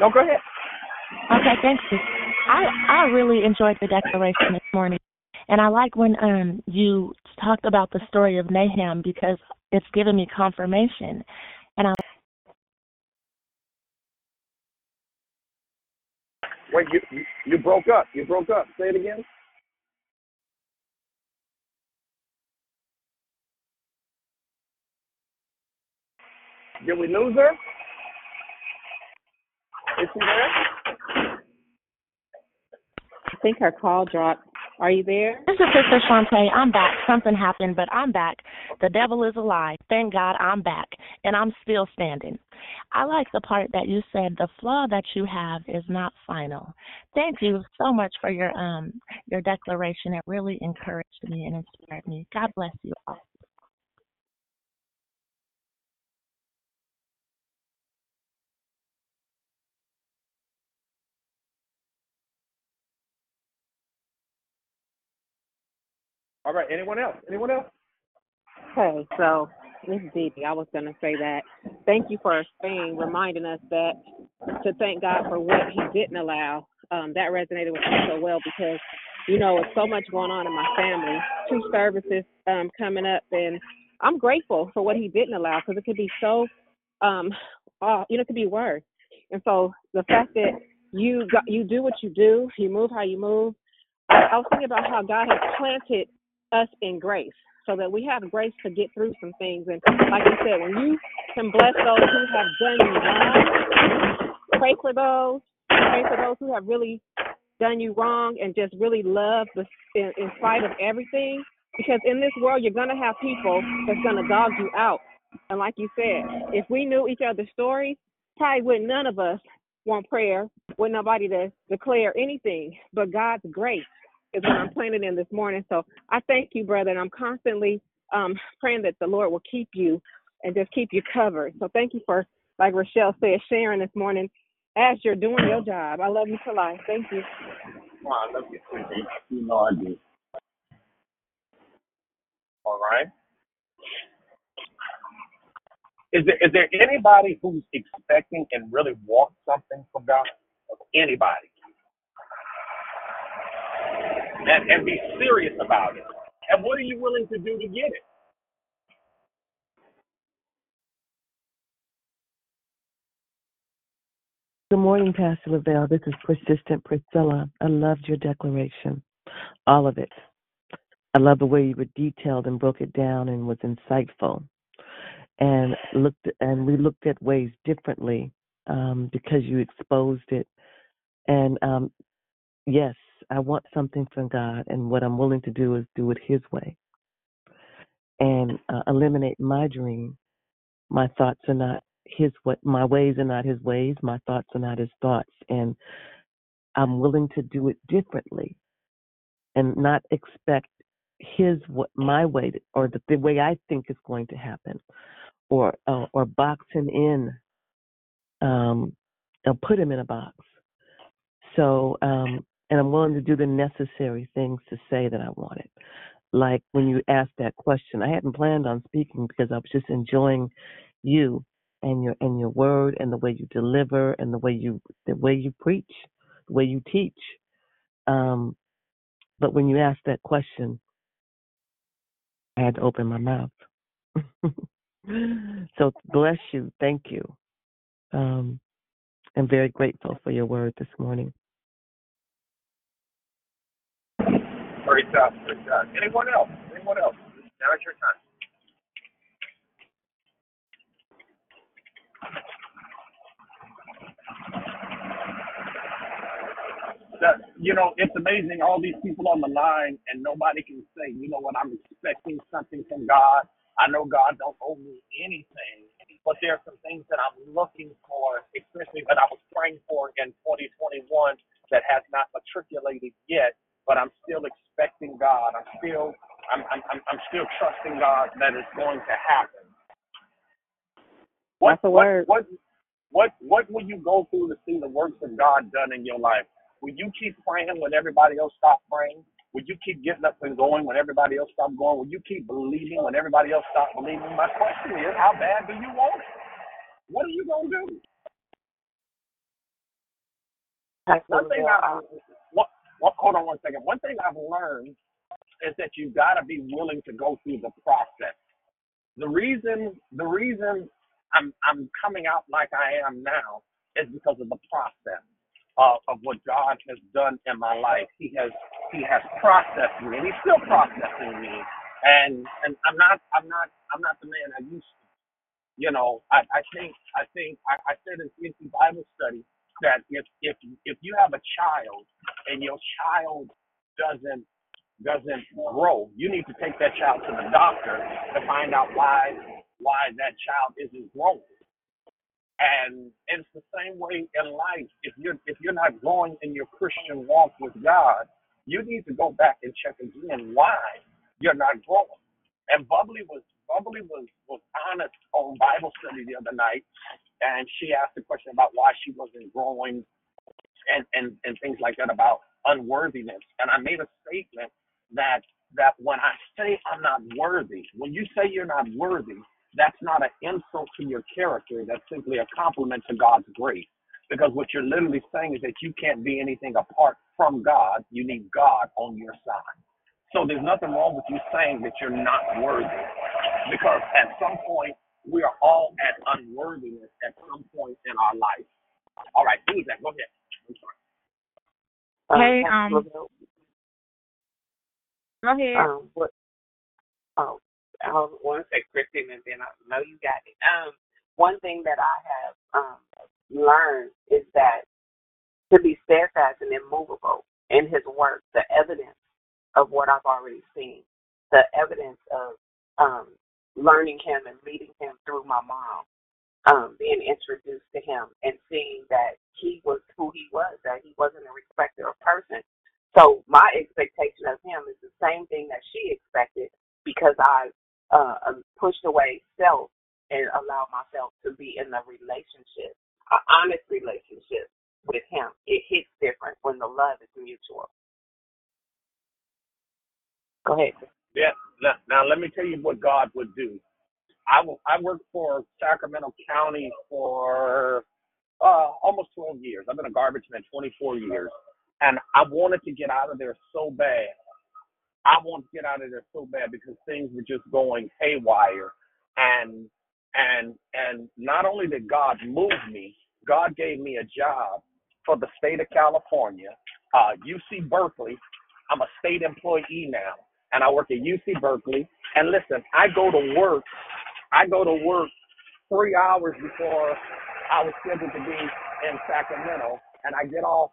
No, go ahead. Okay, thank you. I I really enjoyed the declaration this morning, and I like when um you talked about the story of Naaman because it's given me confirmation, and I Wait, you, you you broke up. You broke up. Say it again. Did we lose her? Is she there? I think her call dropped. Are you there? This is Sister Shantae. I'm back. Something happened, but I'm back. The devil is a lie. Thank God I'm back, and I'm still standing. I like the part that you said the flaw that you have is not final. Thank you so much for your um your declaration. It really encouraged me and inspired me. God bless you all. All right. Anyone else? Anyone else? Okay, so Miss Dee, I was gonna say that. Thank you for saying, reminding us that to thank God for what He didn't allow. Um, that resonated with me so well because you know it's so much going on in my family. Two services um, coming up, and I'm grateful for what He didn't allow because it could be so, um, uh, you know, it could be worse. And so the fact that you got, you do what you do, you move how you move. I, I was thinking about how God has planted us in grace so that we have grace to get through some things. And like you said, when you can bless those who have done you wrong, pray for those, pray for those who have really done you wrong and just really love the, in, in spite of everything. Because in this world, you're going to have people that's going to dog you out. And like you said, if we knew each other's stories, probably would none of us want prayer, with nobody to declare anything. But God's grace is what I'm planning in this morning. So I thank you, brother, and I'm constantly um, praying that the Lord will keep you and just keep you covered. So thank you for, like Rochelle said, sharing this morning as you're doing your job. I love you to life. Thank you. Oh, I love you too. You know I do. All right. Is there is there anybody who's expecting and really wants something from God? Anybody? And and be serious about it. And what are you willing to do to get it? Good morning, Pastor Lavelle. This is Persistent Priscilla. I loved your declaration. all of it. I love the way you were detailed and broke it down and was insightful, and looked and we looked at ways differently um, because you exposed it. And um, yes, I want something from God, and what I'm willing to do is do it His way and uh, eliminate my dream. My thoughts are not His what my ways are not His ways. My thoughts are not His thoughts, and I'm willing to do it differently and not expect His what my way or the, the way I think is going to happen, or uh, or box Him in, um, or put Him in a box. So, um, and I'm willing to do the necessary things to say that I want it. Like when you asked that question, I hadn't planned on speaking because I was just enjoying you and your and your word and the way you deliver and the way you the way you preach, the way you teach. Um, but when you asked that question, I had to open my mouth. [laughs] so bless you, thank you. Um, I'm very grateful for your word this morning. Great job. Great job. Anyone else? Anyone else? Now it's your time. That, you know, it's amazing all these people on the line and nobody can say, you know what, I'm expecting something from God. I know God don't owe me anything, but there are some things that I'm looking for, especially that I was praying for in 2021 that has not matriculated yet, but I'm still expecting God. I'm still I'm I'm I'm, I'm still trusting God that it's going to happen. What, That's a what, word. what, what, what will you go through to see the works of God done in your life? Will you keep praying when everybody else stop praying? Will you keep getting up and going when everybody else stop going? Will you keep believing when everybody else stop believing? My question is, how bad do you want it? What are you gonna do? One thing I, what, hold on one second. One thing I've learned is that you've got to be willing to go through the process. The reason, the reason I'm I'm coming out like I am now is because of the process of, of what God has done in my life. He has He has processed me, and He's still processing me. And and I'm not I'm not I'm not the man I used to. You know, I, I think I think I, I said in CNC Bible study that if if if you have a child and your child doesn't doesn't grow, you need to take that child to the doctor to find out why why that child isn't growing. And it's the same way in life. If you're if you're not growing in your Christian walk with God, you need to go back and check again why you're not growing. And Bubbly was Bubbly was was honest on Bible study the other night, and she asked a question about why she wasn't growing and and and things like that about unworthiness. And I made a statement that that when I say I'm not worthy, when you say you're not worthy, that's not an insult to your character. That's simply a compliment to God's grace. Because what you're literally saying is that you can't be anything apart from God. You need God on your side. So there's nothing wrong with you saying that you're not worthy. Because at some point, we are all at unworthiness at some point in our life. All right, who's that? Go ahead. I'm sorry. Hey, um, go ahead. Um, what? Oh, I want to say Christine, and then I know you got it. Um, one thing that I have um learned is that to be steadfast and immovable in His work, the evidence of what I've already seen, the evidence of um learning Him and meeting Him through my mom, um, being introduced to Him and seeing that He was who He was, that He wasn't a respecter of person. So my expectation of Him is the same thing that she expected because I uh, um, pushed away self and allowed myself to be in a relationship, an honest relationship with Him. It hits different when the love is mutual. Go ahead. Yeah. Now, now let me tell you what God would do. I worked for Sacramento County for uh, almost 12 years. I've been a garbage man 24 years, and I wanted to get out of there so bad. I wanted to get out of there so bad because things were just going haywire, and and and not only did God move me, God gave me a job for the state of California, uh, UC Berkeley, I'm a state employee now, and I work at UC Berkeley. And listen, I go to work. I go to work three hours before I was scheduled to be in Sacramento, and I get off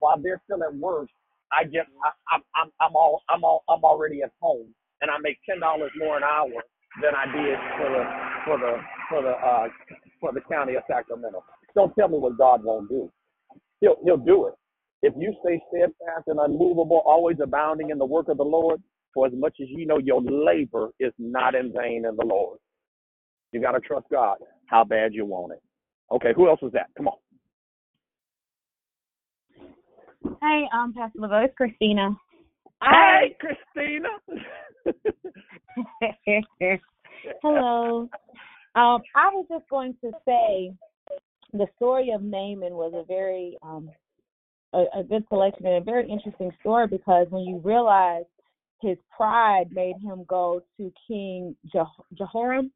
while they're still at work. I get I'm I'm I'm all I'm all I'm already at home, and I make ten dollars more an hour than I did for the for the for the uh for the county of Sacramento. Don't tell me what God won't do. He'll he'll do it. If you stay steadfast and unmovable, always abounding in the work of the Lord, for as much as you know your labor is not in vain in the Lord. You gotta trust God. How bad you want it. Okay, who else was that? Come on. Hi, um, Pastor Laveau. It's Christina. Hey, Christina. [laughs] Hello. Um, I was just going to say the story of Naaman was a very um a, a good selection and a very interesting story because when you realize his pride made him go to King Jehoram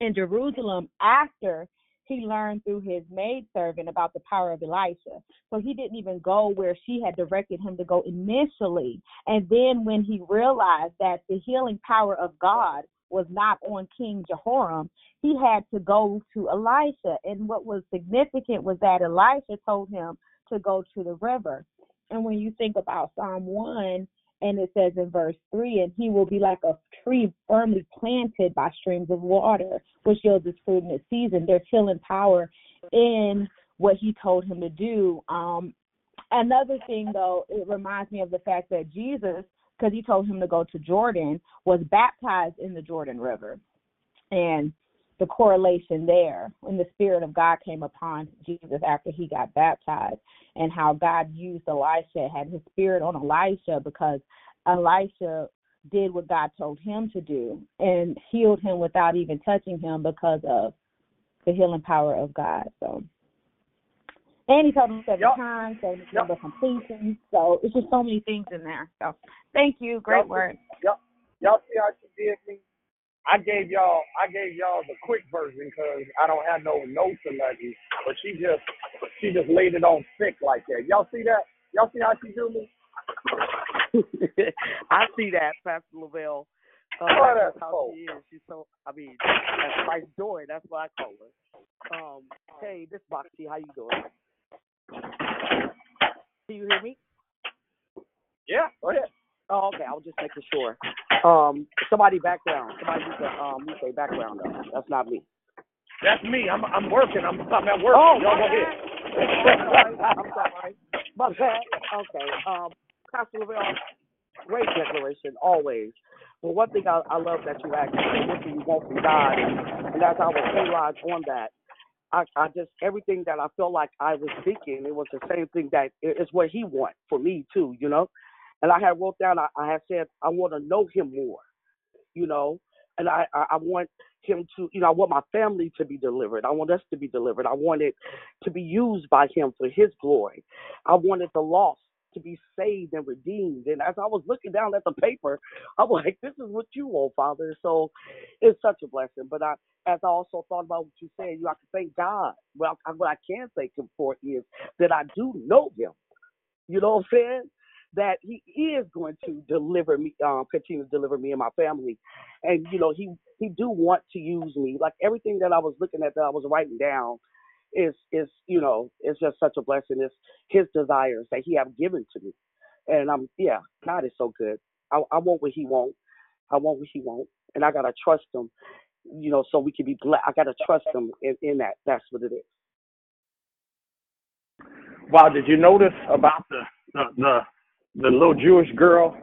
in Jerusalem after he learned through his maidservant about the power of Elisha. So he didn't even go where she had directed him to go initially. And then when he realized that the healing power of God was not on King Jehoram, he had to go to Elisha. And what was significant was that Elisha told him to go to the river. And when you think about Psalm 1, and it says in verse 3 and he will be like a tree firmly planted by streams of water which yields its fruit in its season. There's healing power in what he told him to do. Um another thing though it reminds me of the fact that jesus because he told him to go to jordan was baptized in the jordan river. And the correlation there when the spirit of god came upon jesus after he got baptized and how god used elisha had his spirit on elisha because elisha did what god told him to do and healed him without even touching him because of the healing power of god so and he told him seven Yep. times, seven number completion. So it's just so many things in there. So thank you. Great Y'all- word. Y'all, y'all see how she did me? I gave y'all, I gave y'all the quick version because I don't have no notes or nothing. But she just, she just laid it on thick like that. Y'all see that? Y'all see how she do me? [laughs] I see that, Pastor Lavelle. Uh, Oh, that's how cool. she is. She's so, I mean, that's Christ Joy. That's what I call her. Um, hey, this Boxy. How you doing? Do you hear me? Yeah, go ahead. Oh, okay. I was just making sure. Um, somebody background. Somebody needs to um, their background up. That's not me. That's me. I'm, I'm working. I'm, I'm at work. Oh, y'all go ahead. [laughs] I'm sorry. My bad. Okay. Um, Pastor Lavelle, great declaration, always. But one thing I, I love that you asked, what do you want from God? And, and as I was realized on that, I, I just everything that I felt like I was thinking, it was the same thing that it's what He wants for me too, you know. And I had wrote down, I, I had said, I want to know Him more, you know, and I, I I want Him to, you know, I want my family to be delivered. I want us to be delivered. I want it to be used by Him for His glory. I wanted the lost to be saved and redeemed. And as I was looking down at the paper, [laughs] I'm like, this is what you want, Father. So it's such a blessing. But I, as I also thought about what you said, you have to thank God. Well, what I can thank Him for is that I do know Him. You know what I'm saying? That He is going to deliver me, um, continue to deliver me and my family, and you know He He do want to use me. Like everything that I was looking at, that I was writing down, is is you know it's just such a blessing. It's His desires that He have given to me, and I'm yeah, God is so good. I, I want what He want. I want what He want, and I gotta trust Him. You know, so we can be blessed. I gotta trust Him in, in that. That's what it is. Wow, did you notice about the, the the the little Jewish girl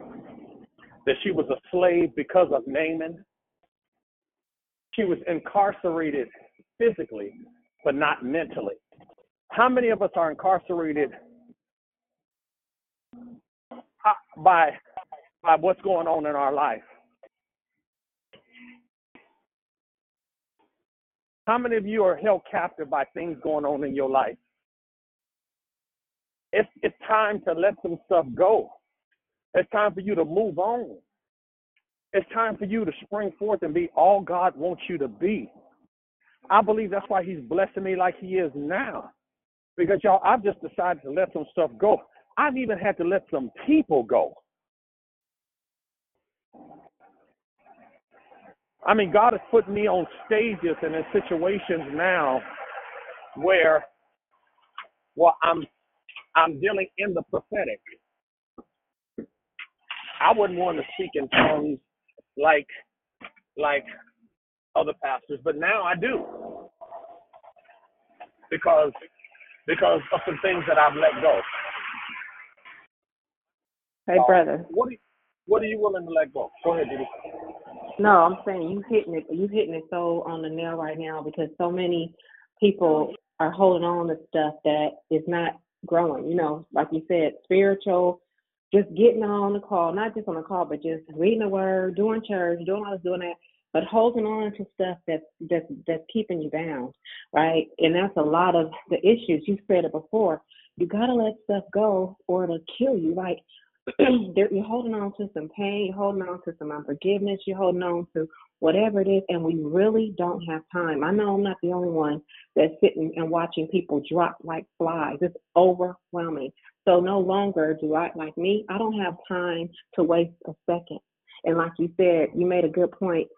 that she was a slave because of Naaman? She was incarcerated physically, but not mentally. How many of us are incarcerated uh, by by what's going on in our life? How many of you are held captive by things going on in your life? It's, it's time to let some stuff go. It's time for you to move on. It's time for you to spring forth and be all God wants you to be. I believe that's why He's blessing me like He is now. Because, y'all, I've just decided to let some stuff go. I've even had to let some people go. I mean, God has put me on stages and in situations now where, well, I'm I'm dealing in the prophetic. I wouldn't want to speak in tongues like like other pastors, but now I do because because of some things that I've let go. Hey, Uh, brother. what are you, what are you willing to let go? Go ahead, Diddy. No, I'm saying you hitting it. You hitting it so on the nail right now because so many people are holding on to stuff that is not growing. You know, like you said, spiritual, just getting on the call, not just on the call, but just reading the word, doing church, doing all this, doing that, but holding on to stuff that's that's that's keeping you bound, right? And that's a lot of the issues. You said it before. You gotta let stuff go, or it'll kill you. Like [clears throat] you're holding on to some pain, you're holding on to some unforgiveness, you're holding on to whatever it is, and we really don't have time. I know I'm not the only one that's sitting and watching people drop like flies. It's overwhelming. So no longer do I, like me, I don't have time to waste a second. And like you said, you made a good point.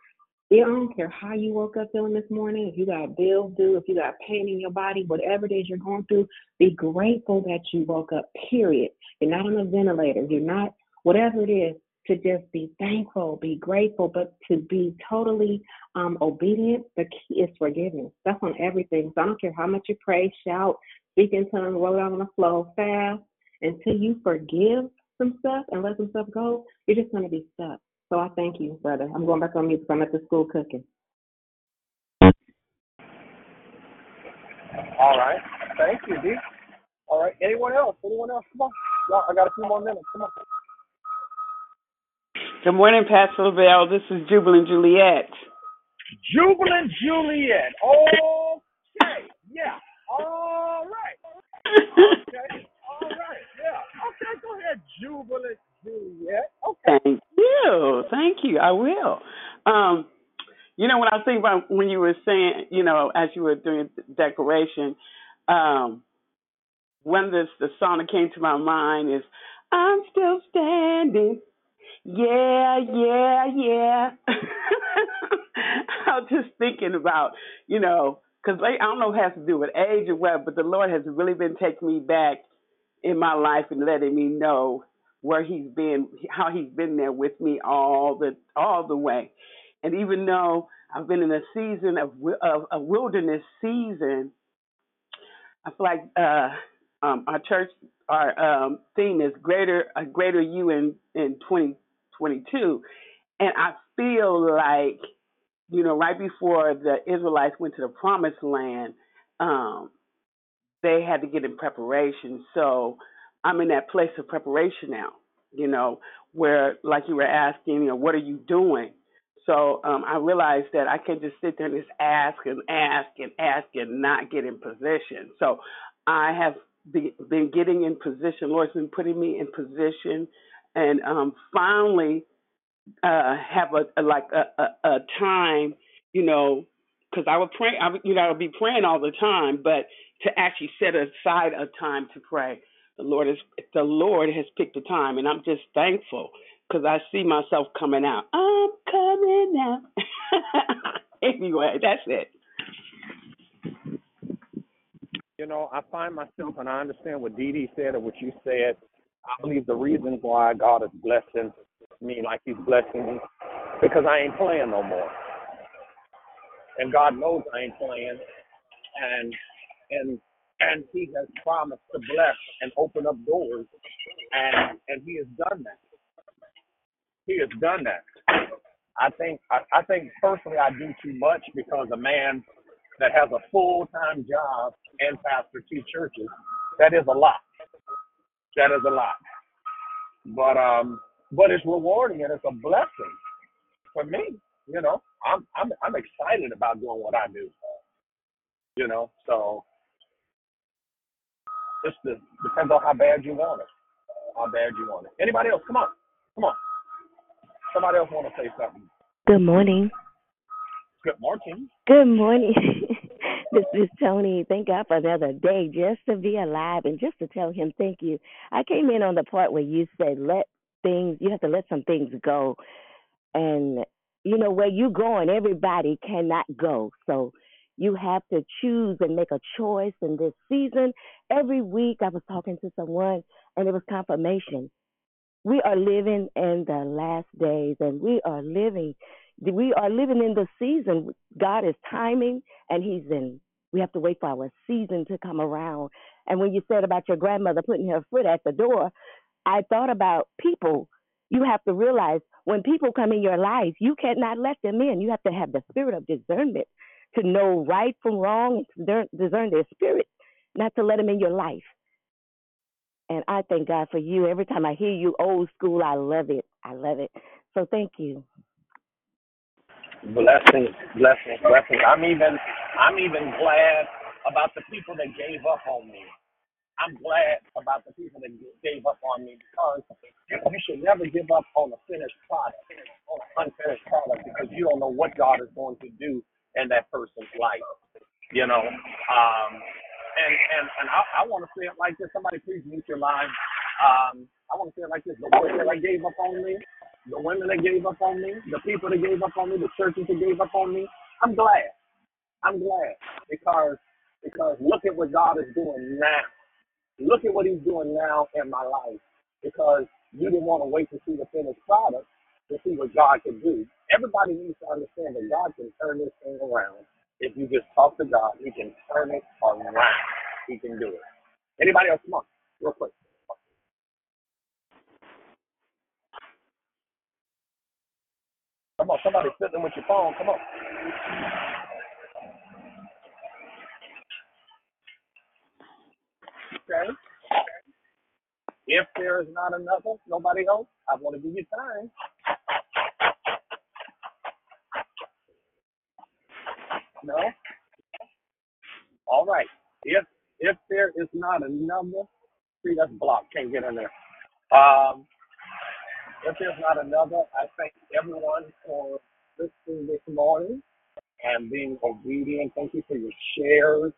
I don't care how you woke up feeling this morning, if you got bills due, if you got pain in your body, whatever it is you're going through, be grateful that you woke up, period. You're not on a ventilator. You're not, whatever it is, to just be thankful, be grateful, but to be totally um, obedient. The key is forgiveness. That's on everything. So I don't care how much you pray, shout, speak in tongues, roll out on the flow, fast. Until you forgive some stuff and let some stuff go, you're just going to be stuck. So I thank you, brother. I'm going back on mute because I'm at the school cooking. All right. Thank you, D. All right. Anyone else? Anyone else? Come on. I got a few more minutes. Come on. Good morning, Pastor Lavelle. This is Jubilant Juliet. Jubilant Juliet. Okay. Yeah. All right. Okay. All right. Yeah. Okay. Go ahead, Jubilant Juliet. Okay. Thank you. Thank you. I will. Um, you know, when I was thinking about when you were saying, you know, as you were doing the declaration, um, of the, the song that came to my mind is I'm still standing. Yeah, yeah, yeah. [laughs] I was just thinking about, you know, because I don't know if it has to do with age or what, but the Lord has really been taking me back in my life and letting me know where He's been, how He's been there with me all the all the way. And even though I've been in a season of of a wilderness season, I feel like uh, um, our church, our um, theme is greater, a greater you in in 2022, and I feel like you know right before the Israelites went to the Promised Land, um, they had to get in preparation. So I'm in that place of preparation now. You know, where like you were asking, you know, what are you doing? So um, I realized that I can just sit there and just ask and ask and ask and not get in position. So I have be, been getting in position. Lord's been putting me in position, and um, finally uh, have a, a like a, a, a time, you know, because I would pray, I would, you know, I would be praying all the time, but to actually set aside a time to pray, the Lord is the Lord has picked a time, and I'm just thankful because I see myself coming out. I'm coming out. [laughs] anyway, that's it. You know, I find myself, and I understand what Dee Dee said or what you said. I believe the reason why God is blessing me like He's blessing me because I ain't playing no more, and God knows I ain't playing, and and and He has promised to bless and open up doors, and and He has done that. He has done that. I think I, I think personally I do too much because a man that has a full time job and pastor two churches, that is a lot. That is a lot. But um but it's rewarding and it's a blessing for me. You know, I'm I'm I'm excited about doing what I do. You know, so just the, depends on how bad you want it. How bad you want it. Anybody else? Come on. Come on. Somebody else want to say something. Good morning. Good morning. Good morning. [laughs] this is Tony. Thank God for another day just to be alive and just to tell him thank you. I came in on the part where you said let things you have to let some things go and you know, where you going, everybody cannot go. So you have to choose and make a choice in this season. Every week I was talking to someone and it was confirmation. We are living in the last days and we are living we are living in the season. God is timing and he's in we have to wait for our season to come around. And when you said about your grandmother putting her foot at the door, I thought about people. You have to realize when people come in your life, you cannot let them in. You have to have the spirit of discernment to know right from wrong and to discern their spirit, not to let them in your life. And I thank God for you. Every time I hear you old school, I love it. I love it. So thank you. Blessings, blessings, blessings. I'm even I'm even glad about the people that gave up on me. I'm glad about the people that gave up on me because you should never give up on a finished product, on an unfinished product, because you don't know what God is going to do in that person's life. You know, um, and and and I, I want to say it like this. Somebody please mute your line. Um, I want to say it like this: the women that gave up on me, the women that gave up on me, the people that gave up on me, the churches that gave up on me. I'm glad. I'm glad because because look at what God is doing now. Look at what He's doing now in my life because you didn't want to wait to see the finished product to see what God can do. Everybody needs to understand that God can turn this thing around. If you just talk to God, He can turn it around. He can do it. Anybody else? Come on, real quick. Come on, somebody sitting with your phone. Come on. Okay. If there is not another, nobody else, I want to give you time. No? All right. If if there is not another, see that's blocked, can't get in there. Um, if there's not another, I thank everyone for listening this morning and being obedient. Thank you for your shares.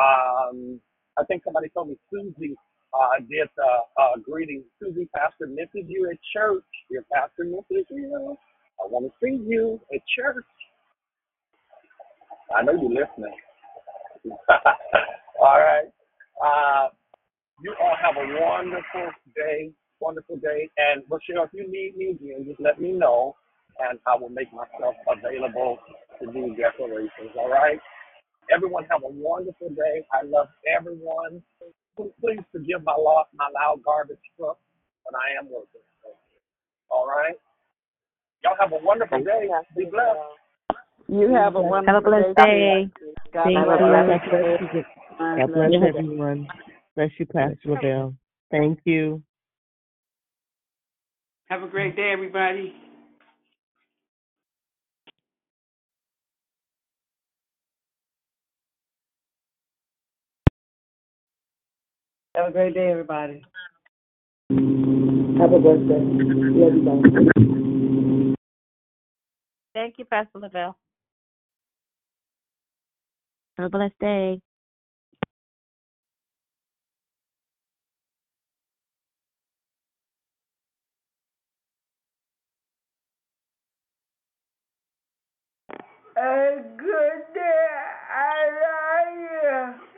Um, I think somebody told me Susie uh, did uh, uh, greeting. Susie, Pastor misses you at church. Your pastor misses you. I want to see you at church. I know you're listening. [laughs] all right. Uh, you all have a wonderful day, wonderful day. And Rochelle, if you need me again, just let me know, and I will make myself available to do declarations. All right. Everyone have a wonderful day. I love everyone. Please forgive my loss, my loud garbage truck when I am working. All right. Y'all have a wonderful day. Be blessed. You have a wonderful day. Have a blessed day. God Thank bless you. you. God bless everyone. Bless you, Pastor Lavelle. Thank you. Have a great day, everybody. Have a great day, everybody. Have a blessed day. Love you guys. Thank you, Pastor Lavelle. Have a blessed day. A good day. I love you.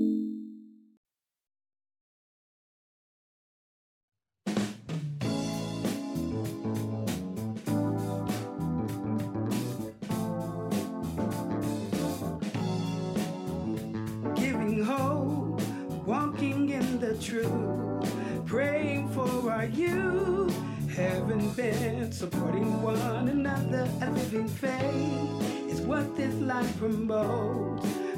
Giving hope, walking in the truth, praying for our youth, having bent, supporting one another, a living faith is what this life promotes